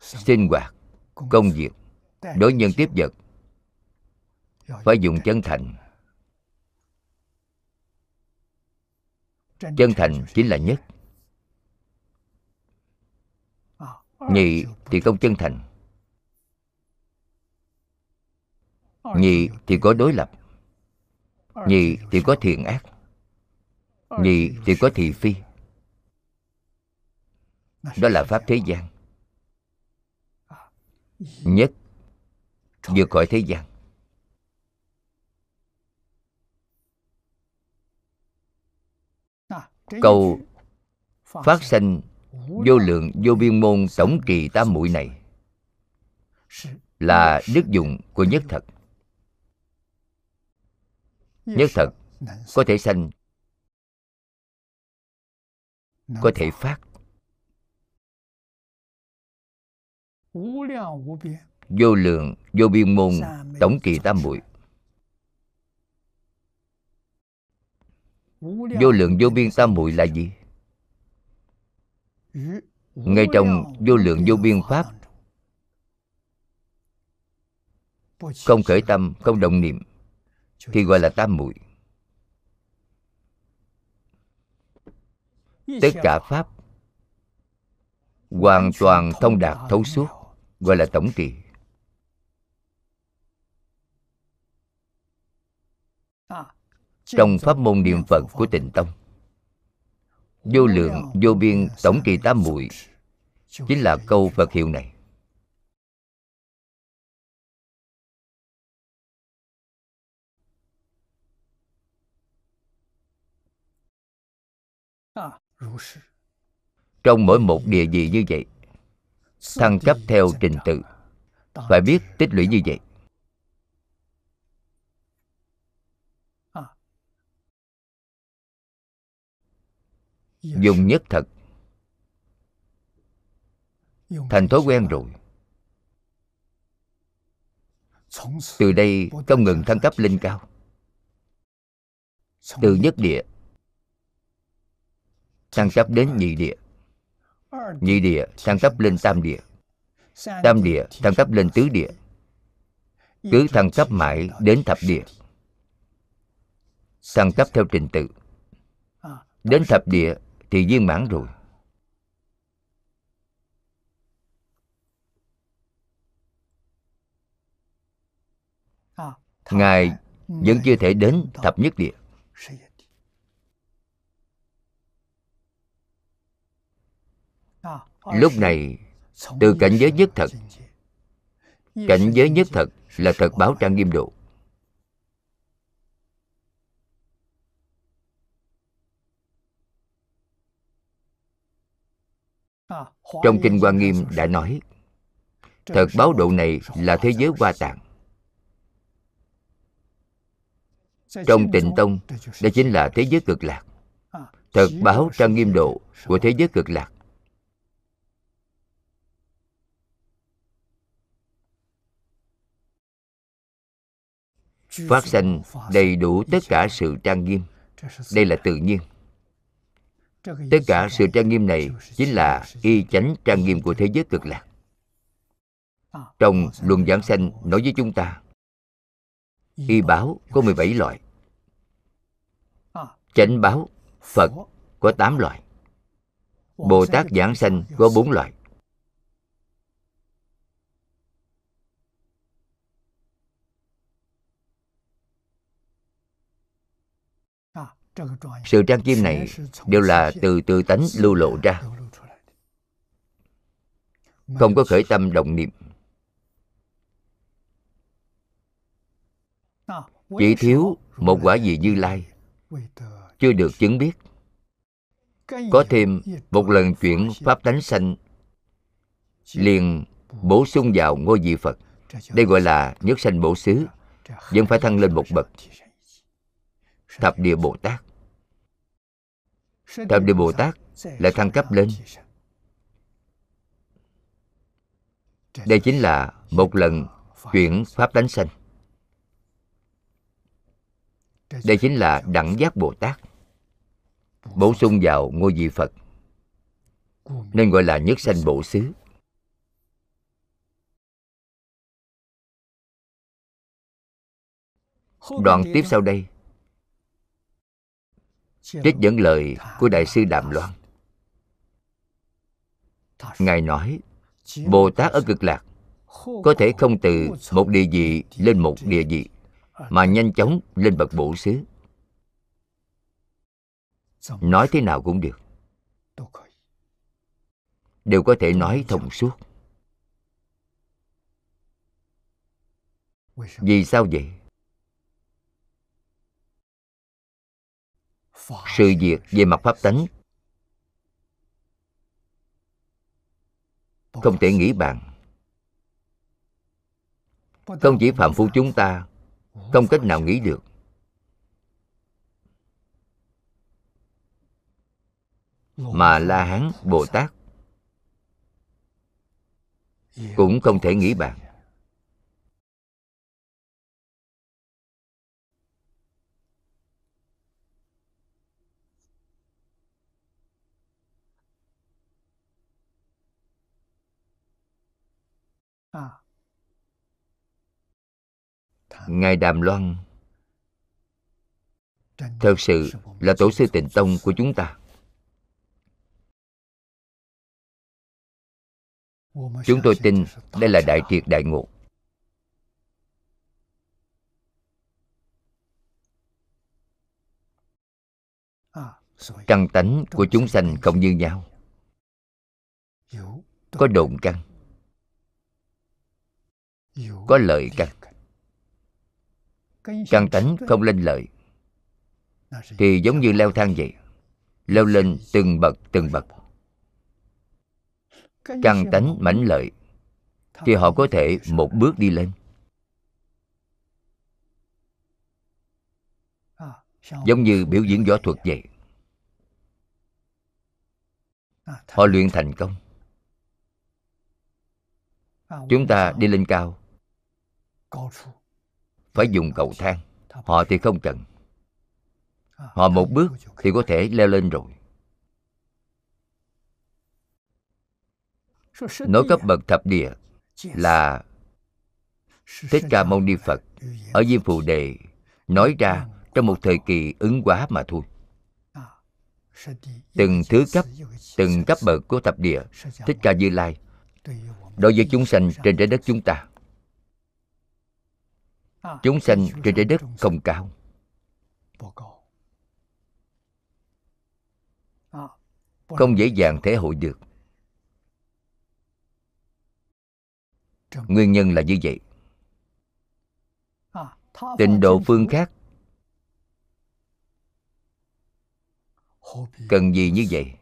sinh hoạt, công việc, đối nhân tiếp vật phải dùng chân thành. Chân thành chính là nhất. Nhị thì không chân thành. Nhị thì có đối lập. Nhị thì có thiện ác. Nhị thì có thị phi. Đó là pháp thế gian. Nhất vượt khỏi thế gian. Câu phát sanh vô lượng vô biên môn tổng trì tam muội này. Là đức dụng của nhất thật. Nhất thật có thể sanh có thể phát. Vô lượng vô biên môn tổng kỳ tam muội vô lượng vô biên tam muội là gì? Ngay trong vô lượng vô biên pháp không khởi tâm không động niệm thì gọi là tam muội. Tất cả pháp hoàn toàn thông đạt thấu suốt gọi là tổng trì trong pháp môn niệm phật của tịnh tông, vô lượng, vô biên, tổng kỳ tám muội chính là câu phật hiệu này. Trong mỗi một địa vị như vậy, thăng cấp theo trình tự, phải biết tích lũy như vậy. Dùng nhất thật. Thành thói quen rồi. Từ đây không ngừng thăng cấp lên cao. Từ nhất địa thăng cấp đến nhị địa. Nhị địa thăng cấp lên tam địa. Tam địa thăng cấp lên tứ địa. Cứ thăng cấp mãi đến thập địa. Thăng cấp theo trình tự. Đến thập địa thì viên mãn rồi. Ngài vẫn chưa thể đến thập nhất địa. Lúc này từ cảnh giới nhất thật cảnh giới nhất thật là thật báo trang nghiêm độ trong kinh hoa nghiêm đã nói thật báo độ này là thế giới hoa tạng. Trong tịnh tông đây chính là thế giới cực lạc. Thật báo trang nghiêm độ của thế giới cực lạc. Phát sanh đầy đủ tất cả sự trang nghiêm. Đây là tự nhiên tất cả sự trang nghiêm này chính là y chánh trang nghiêm của thế giới cực lạc. Trong luận giảng sanh nói với chúng ta, y báo có 17 loại. Chánh báo, phật, có 8 loại. Bồ tát giảng sanh có 4 loại. Sự trang nghiêm này đều là từ tự tánh lưu lộ ra. không có khởi tâm động niệm. Chỉ thiếu một quả gì như lai. chưa được chứng biết. Có thêm một lần chuyển pháp tánh sanh liền bổ sung vào ngôi vị phật. đây gọi là nhất sanh bổ xứ vẫn phải thăng lên một bậc. thập địa bồ tát thập địa bồ tát lại thăng cấp lên. đây chính là một lần chuyển pháp tánh sanh. Đây chính là đẳng giác bồ tát. bổ sung vào ngôi vị phật nên gọi là nhất sanh bổ xứ. Đoạn tiếp sau đây trích dẫn lời của đại sư đàm loan. Ngài nói bồ tát ở cực lạc có thể không từ một địa vị lên một địa vị mà nhanh chóng lên bậc bổ xứ. Nói thế nào cũng được. Đều có thể nói thông suốt. Vì sao vậy sự việc về mặt pháp tánh. Không thể nghĩ bàn. Không chỉ phạm phu chúng ta, không cách nào nghĩ được. Mà la hán, bồ tát cũng không thể nghĩ bàn. Ngài đàm loan. Thật sự là tổ sư tịnh tông của chúng ta. Chúng tôi tin đây là đại triệt đại ngộ. Căn tánh của chúng sanh không như nhau. Có đồn căn có lợi căn căn tánh không lên lợi thì giống như leo thang vậy leo lên từng bậc từng bậc. Căn tánh mãnh lợi thì họ có thể một bước đi lên. Giống như biểu diễn võ thuật vậy. Họ luyện thành công. Chúng ta đi lên cao phải dùng cầu thang. Họ thì không cần. Họ một bước thì có thể leo lên rồi. Nói cấp bậc thập địa là thích ca mâu ni phật ở diêm phù đề nói ra trong một thời kỳ ứng quá mà thôi. Từng thứ cấp, từng cấp bậc của thập địa thích ca như lai đối với chúng sanh trên trái đất chúng ta chúng sanh trên trái đất không cao. Không dễ dàng thể hội được. Nguyên nhân là như vậy. Tịnh độ phương khác. Cần gì như vậy?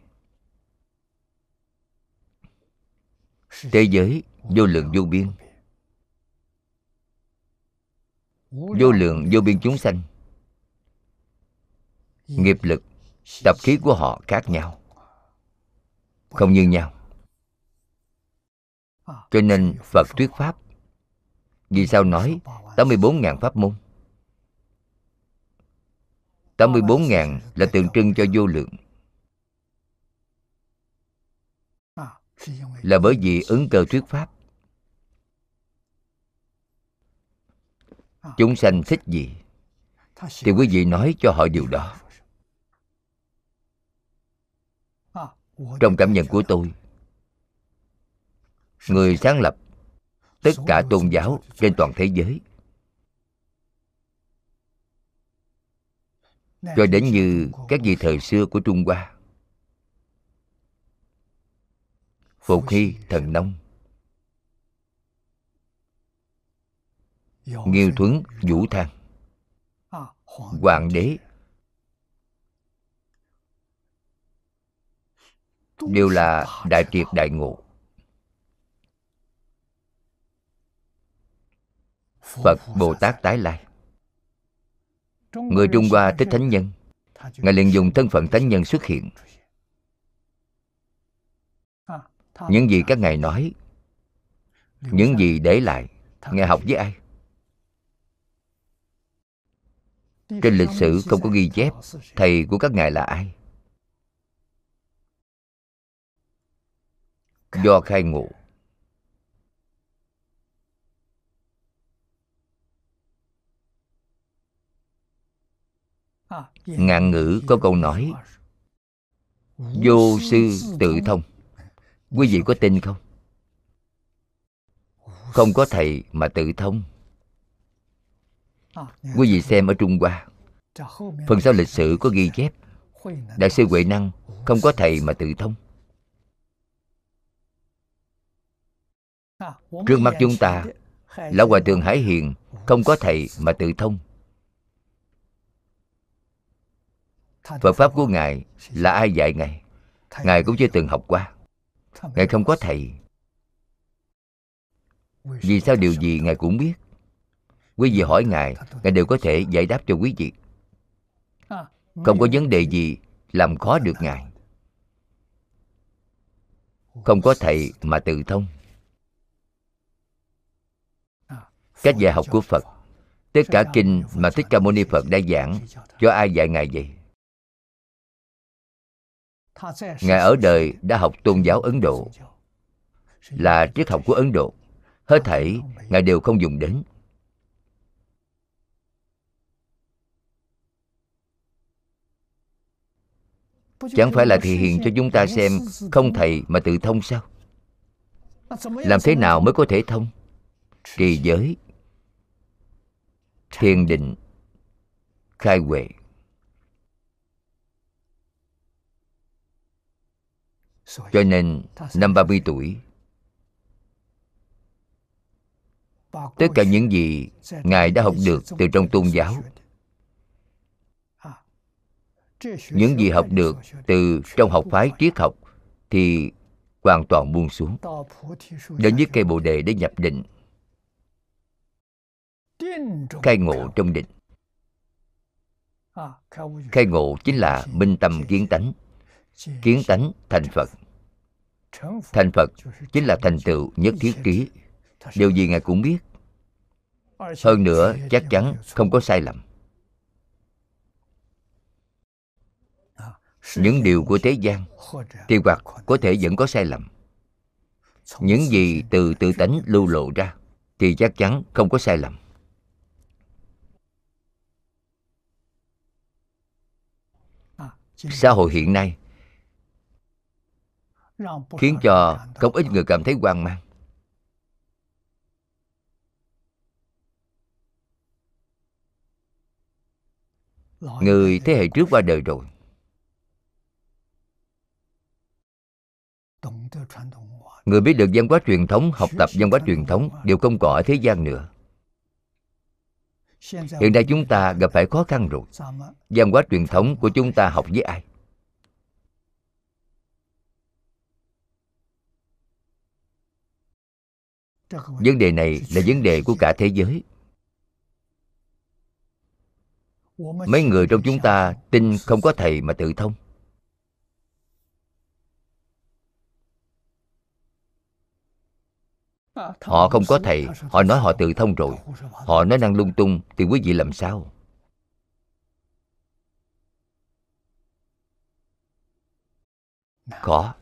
Thế giới vô lượng vô biên vô lượng vô biên chúng sanh. Nghiệp lực tập khí của họ khác nhau không như nhau. Cho nên phật thuyết pháp vì sao nói 84.000 pháp môn? 84.000 là tượng trưng cho vô lượng. Là bởi vì ứng cơ thuyết pháp chúng sanh thích gì thì quý vị nói cho họ điều đó. trong cảm nhận của tôi người sáng lập tất cả tôn giáo trên toàn thế giới. Cho đến như các vị thời xưa của trung hoa. Phục hy thần nông. Nghiêu thuấn vũ thang. Hoàng đế. Đều là đại triệt đại ngộ. Phật bồ tát tái lai. Người trung hoa thích thánh nhân. Ngài liền dùng thân phận thánh nhân xuất hiện. những gì các ngài nói những gì để lại ngài học với ai trên lịch sử không có ghi chép thầy của các ngài là ai. Do khai ngộ. Ngạn ngữ có câu nói, vô sư tự thông. Quý vị có tin không? Không có thầy mà tự thông. Ờ. quý vị xem ở trung hoa, phần sau lịch sử có ghi chép, đại sư huệ năng không có thầy mà tự thông. Trước mắt chúng ta, lão hòa thượng hải hiền không có thầy mà tự thông. Phật pháp của ngài là ai dạy ngài? Ngài cũng chưa từng học qua. Ngài không có thầy. Vì sao điều gì ngài cũng biết? Quý vị hỏi ngài ngài đều có thể giải đáp cho quý vị. Không có vấn đề gì làm khó được ngài. Không có thầy mà tự thông. Cách dạy học của phật, tất cả kinh mà thích ca mâu ni phật đã giảng, cho ai dạy ngài vậy? Ngài ở đời đã học tôn giáo ấn độ. Là triết học của ấn độ, hết thảy ngài đều không dùng đến. Chẳng phải là thể hiện cho chúng ta xem không thầy mà tự thông sao? Làm thế nào mới có thể thông? Trì giới. Thiền định. Khai huệ. Cho nên năm 30 tuổi tất cả những gì ngài đã học được từ trong tôn giáo những gì học được từ trong học phái triết học thì hoàn toàn buông xuống. Đến với cây bồ đề để nhập định. Khai ngộ trong định. Khai ngộ chính là minh tâm kiến tánh. Kiến tánh thành phật. Thành phật chính là thành tựu nhất thiết trí. Điều gì ngài cũng biết. Hơn nữa, chắc chắn không có sai lầm. Những điều của thế gian thì hoặc có thể vẫn có sai lầm. Những gì từ tự tánh lưu lộ ra thì chắc chắn không có sai lầm. Xã hội hiện nay khiến cho không ít người cảm thấy hoang mang. Người thế hệ trước qua đời rồi người biết được văn hóa truyền thống học tập văn hóa truyền thống đều không còn ở thế gian nữa. Hiện nay chúng ta gặp phải khó khăn rồi. Văn hóa truyền thống của chúng ta học với ai? Vấn đề này là vấn đề của cả thế giới. Mấy người trong chúng ta tin không có thầy mà tự thông họ không có thầy, họ nói họ tự thông rồi. Họ nói năng lung tung, thì quý vị làm sao? Khó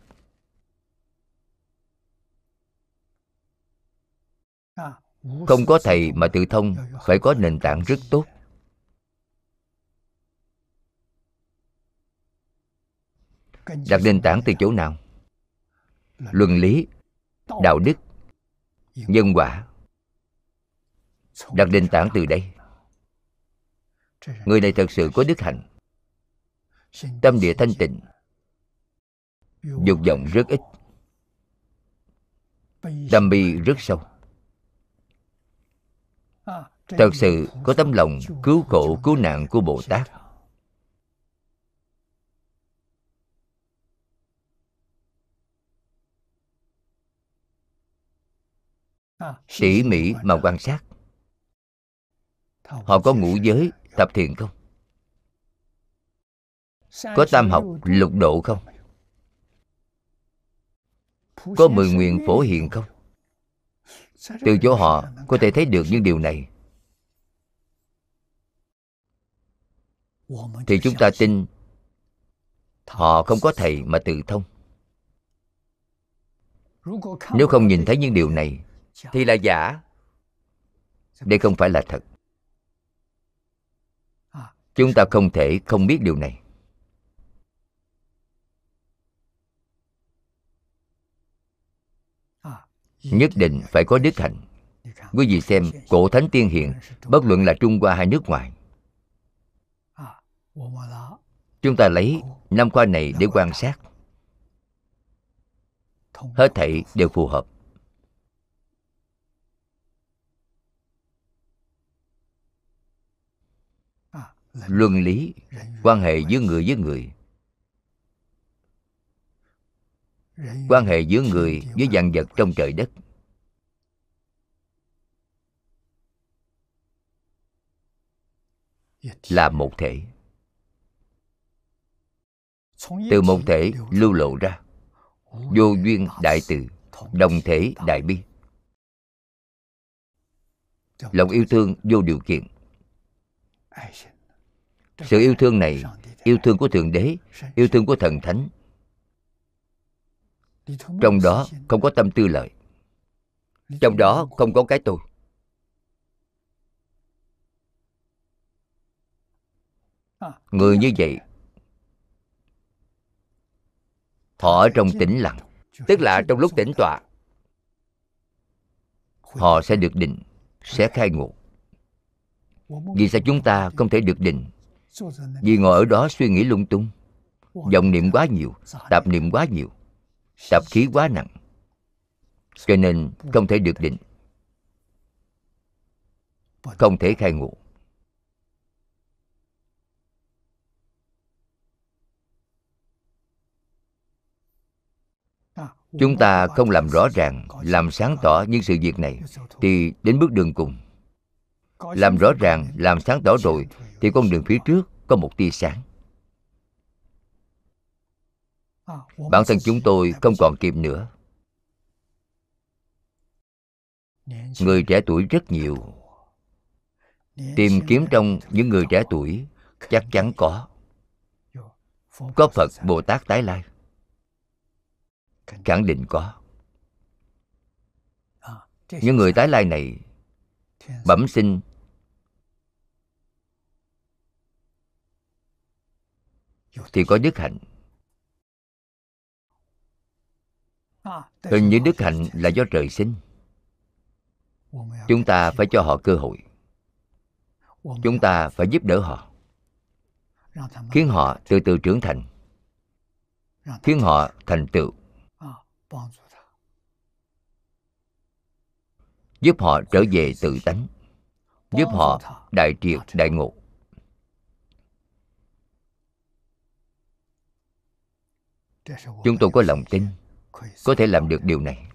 không có thầy mà tự thông, phải có nền tảng rất tốt. Đặt nền tảng từ chỗ nào? Luân lý, đạo đức nhân quả. Đặt nền tảng từ đây. Người này thật sự có đức hạnh. Tâm địa thanh tịnh. Dục vọng rất ít. Tâm bi rất sâu. Thật sự có tấm lòng cứu khổ, cứu nạn của bồ tát. Tỉ mỉ mà quan sát. Họ có ngũ giới, tập thiền không? Có tam học, lục độ không? Có mười nguyện phổ hiện không? Từ chỗ họ, có thể thấy được những điều này. Thì chúng ta tin, họ không có thầy mà tự thông. Nếu không nhìn thấy những điều này thì là giả. Đây không phải là thật. Chúng ta không thể không biết điều này. Nhất định phải có đức hạnh. Quý vị xem cổ thánh tiên hiện bất luận là trung hoa hay nước ngoài. Chúng ta lấy năm khoa này để quan sát. Hết thảy đều phù hợp luân lý quan hệ giữa người với người. Quan hệ giữa người với vạn vật trong trời đất. Là một thể. Từ một thể lưu lộ ra. Vô duyên đại từ đồng thể đại bi. Lòng yêu thương vô điều kiện sự yêu thương này, yêu thương của thượng đế, yêu thương của thần thánh. Trong đó không có tâm tư lợi. Trong đó không có cái tôi. Người như vậy, họ ở trong tĩnh lặng, tức là trong lúc tĩnh tọa. Họ sẽ được định, sẽ khai ngộ. Vì sao chúng ta không thể được định? Vì ngồi ở đó suy nghĩ lung tung, vọng niệm quá nhiều, tạp niệm quá nhiều, tạp khí quá nặng, cho nên không thể được định, không thể khai ngộ. Chúng ta không làm rõ ràng, làm sáng tỏ những sự việc này, thì đến bước đường cùng. Làm rõ ràng, làm sáng tỏ rồi thì con đường phía trước có một tia sáng. Bản thân chúng tôi không còn kịp nữa. Người trẻ tuổi rất nhiều. Tìm kiếm trong những người trẻ tuổi chắc chắn có. Có phật, bồ tát tái lai. Khẳng định có. Những người tái lai này bẩm sinh thì có đức hạnh. Hình như đức hạnh là do trời sinh. Chúng ta phải cho họ cơ hội. Chúng ta phải giúp đỡ họ. Khiến họ từ từ trưởng thành. Khiến họ thành tựu. Giúp họ trở về tự tánh. Giúp họ đại triệt, đại ngộ. Chúng tôi có lòng tin, có thể làm được điều này.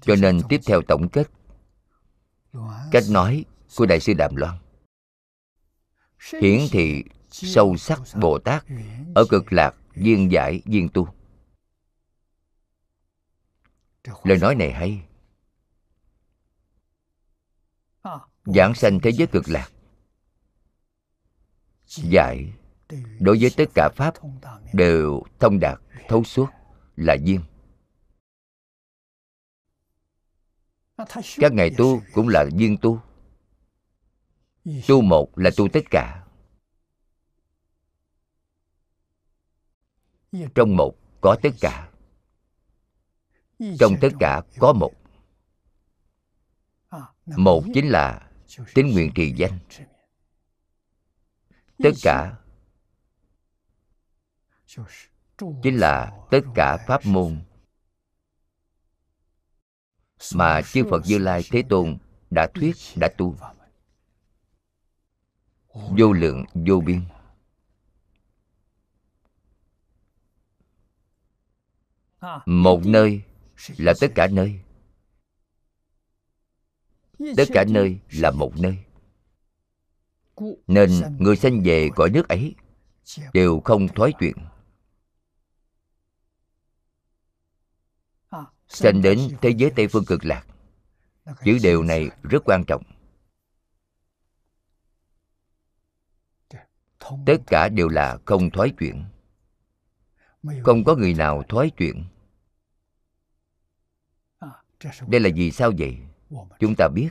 Cho nên tiếp theo tổng kết, cách nói của đại sư đàm loan. Hiển thị sâu sắc bồ tát ở cực lạc viên giải viên tu lời nói này hay. Giảng sanh thế giới cực lạc. Giải đối với tất cả pháp đều thông đạt thấu suốt là duyên. Các ngài tu cũng là duyên tu. Tu một là tu tất cả. Trong một có tất cả trong tất cả có một. Một chính là tín nguyện trì danh. Tất cả chính là tất cả pháp môn mà chư phật như lai thế tôn đã thuyết, đã tu. Vô lượng, vô biên. Một nơi là tất cả nơi tất cả nơi là một nơi nên người sanh về cõi nước ấy đều không thoái chuyện. sanh đến thế giới tây phương cực lạc chữ điều này rất quan trọng tất cả đều là không thoái chuyện, không có người nào thoái chuyện đây là vì sao vậy? Chúng ta biết.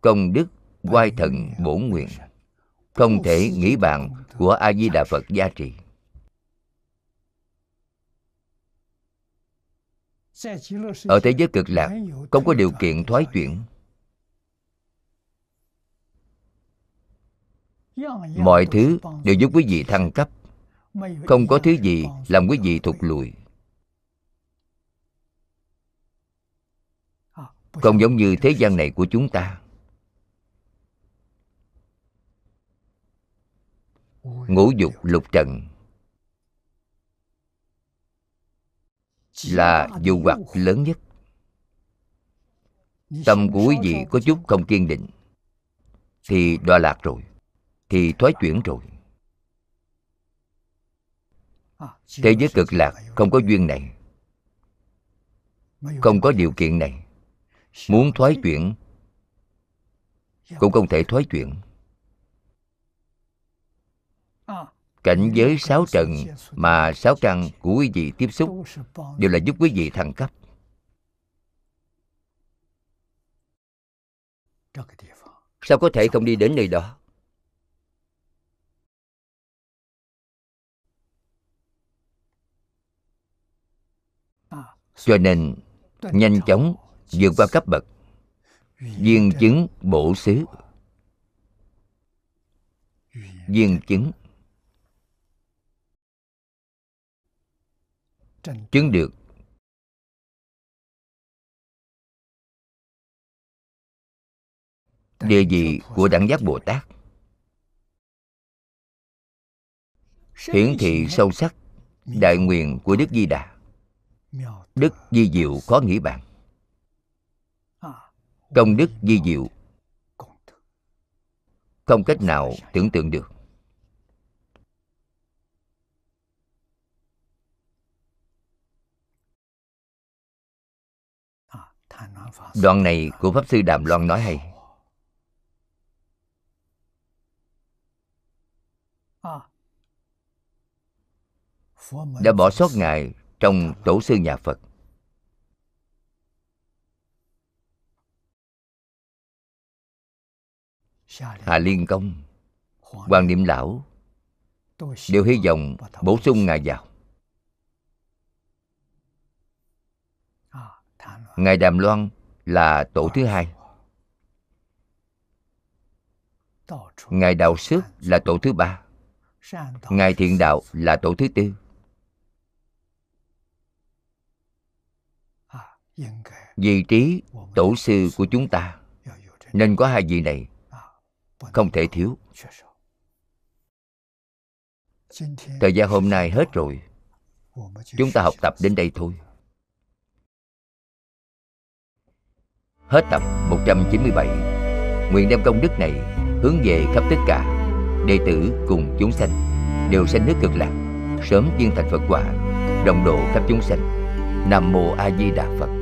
Công đức quay thần bổn nguyện. Không thể nghĩ bạn của a di đà phật gia trì. Ở thế giới cực lạc, không có điều kiện thoái chuyển. Mọi thứ đều giúp quý vị thăng cấp. Không có thứ gì làm quý vị thụt lùi. Không giống như thế gian này của chúng ta. Ngũ dục lục trần là dù hoặc lớn nhất. Tâm của quý vị có chút không kiên định, thì đọa lạc rồi, thì thoái chuyển rồi. Thế giới cực lạc không có duyên này, không có điều kiện này muốn thoái chuyển cũng không thể thoái chuyển cảnh giới sáu trần mà sáu căn của quý vị tiếp xúc đều là giúp quý vị thăng cấp. Sao có thể không đi đến nơi đó? Cho nên, nhanh chóng vượt qua cấp bậc, viên chứng bổ xứ. Viên chứng chứng được. Địa vị của đẳng giác bồ tát. Hiển thị sâu sắc đại nguyện của đức di đà. Đức di diệu khó nghĩ bàn công đức di diệu. Không cách nào tưởng tượng được. Đoạn này của pháp sư đàm loan nói hay. Đã bỏ sót ngài trong tổ sư nhà phật. Hà liên công hoàng niệm lão đều hy vọng bổ sung ngài vào. Ngài đàm loan là tổ thứ hai. Ngài đạo sức là tổ thứ ba. Ngài thiện đạo là tổ thứ tư. Vị trí tổ sư của chúng ta. Nên có hai vị này không thể thiếu. Thời gian hôm nay hết rồi. Chúng ta học tập đến đây thôi. Hết tập 197 Nguyện đem công đức này hướng về khắp tất cả Đệ tử cùng chúng sanh. Đều sanh nước cực lạc, Sớm viên thành Phật quả, Đồng độ khắp chúng sanh. Nam Mô A Di Đà Phật.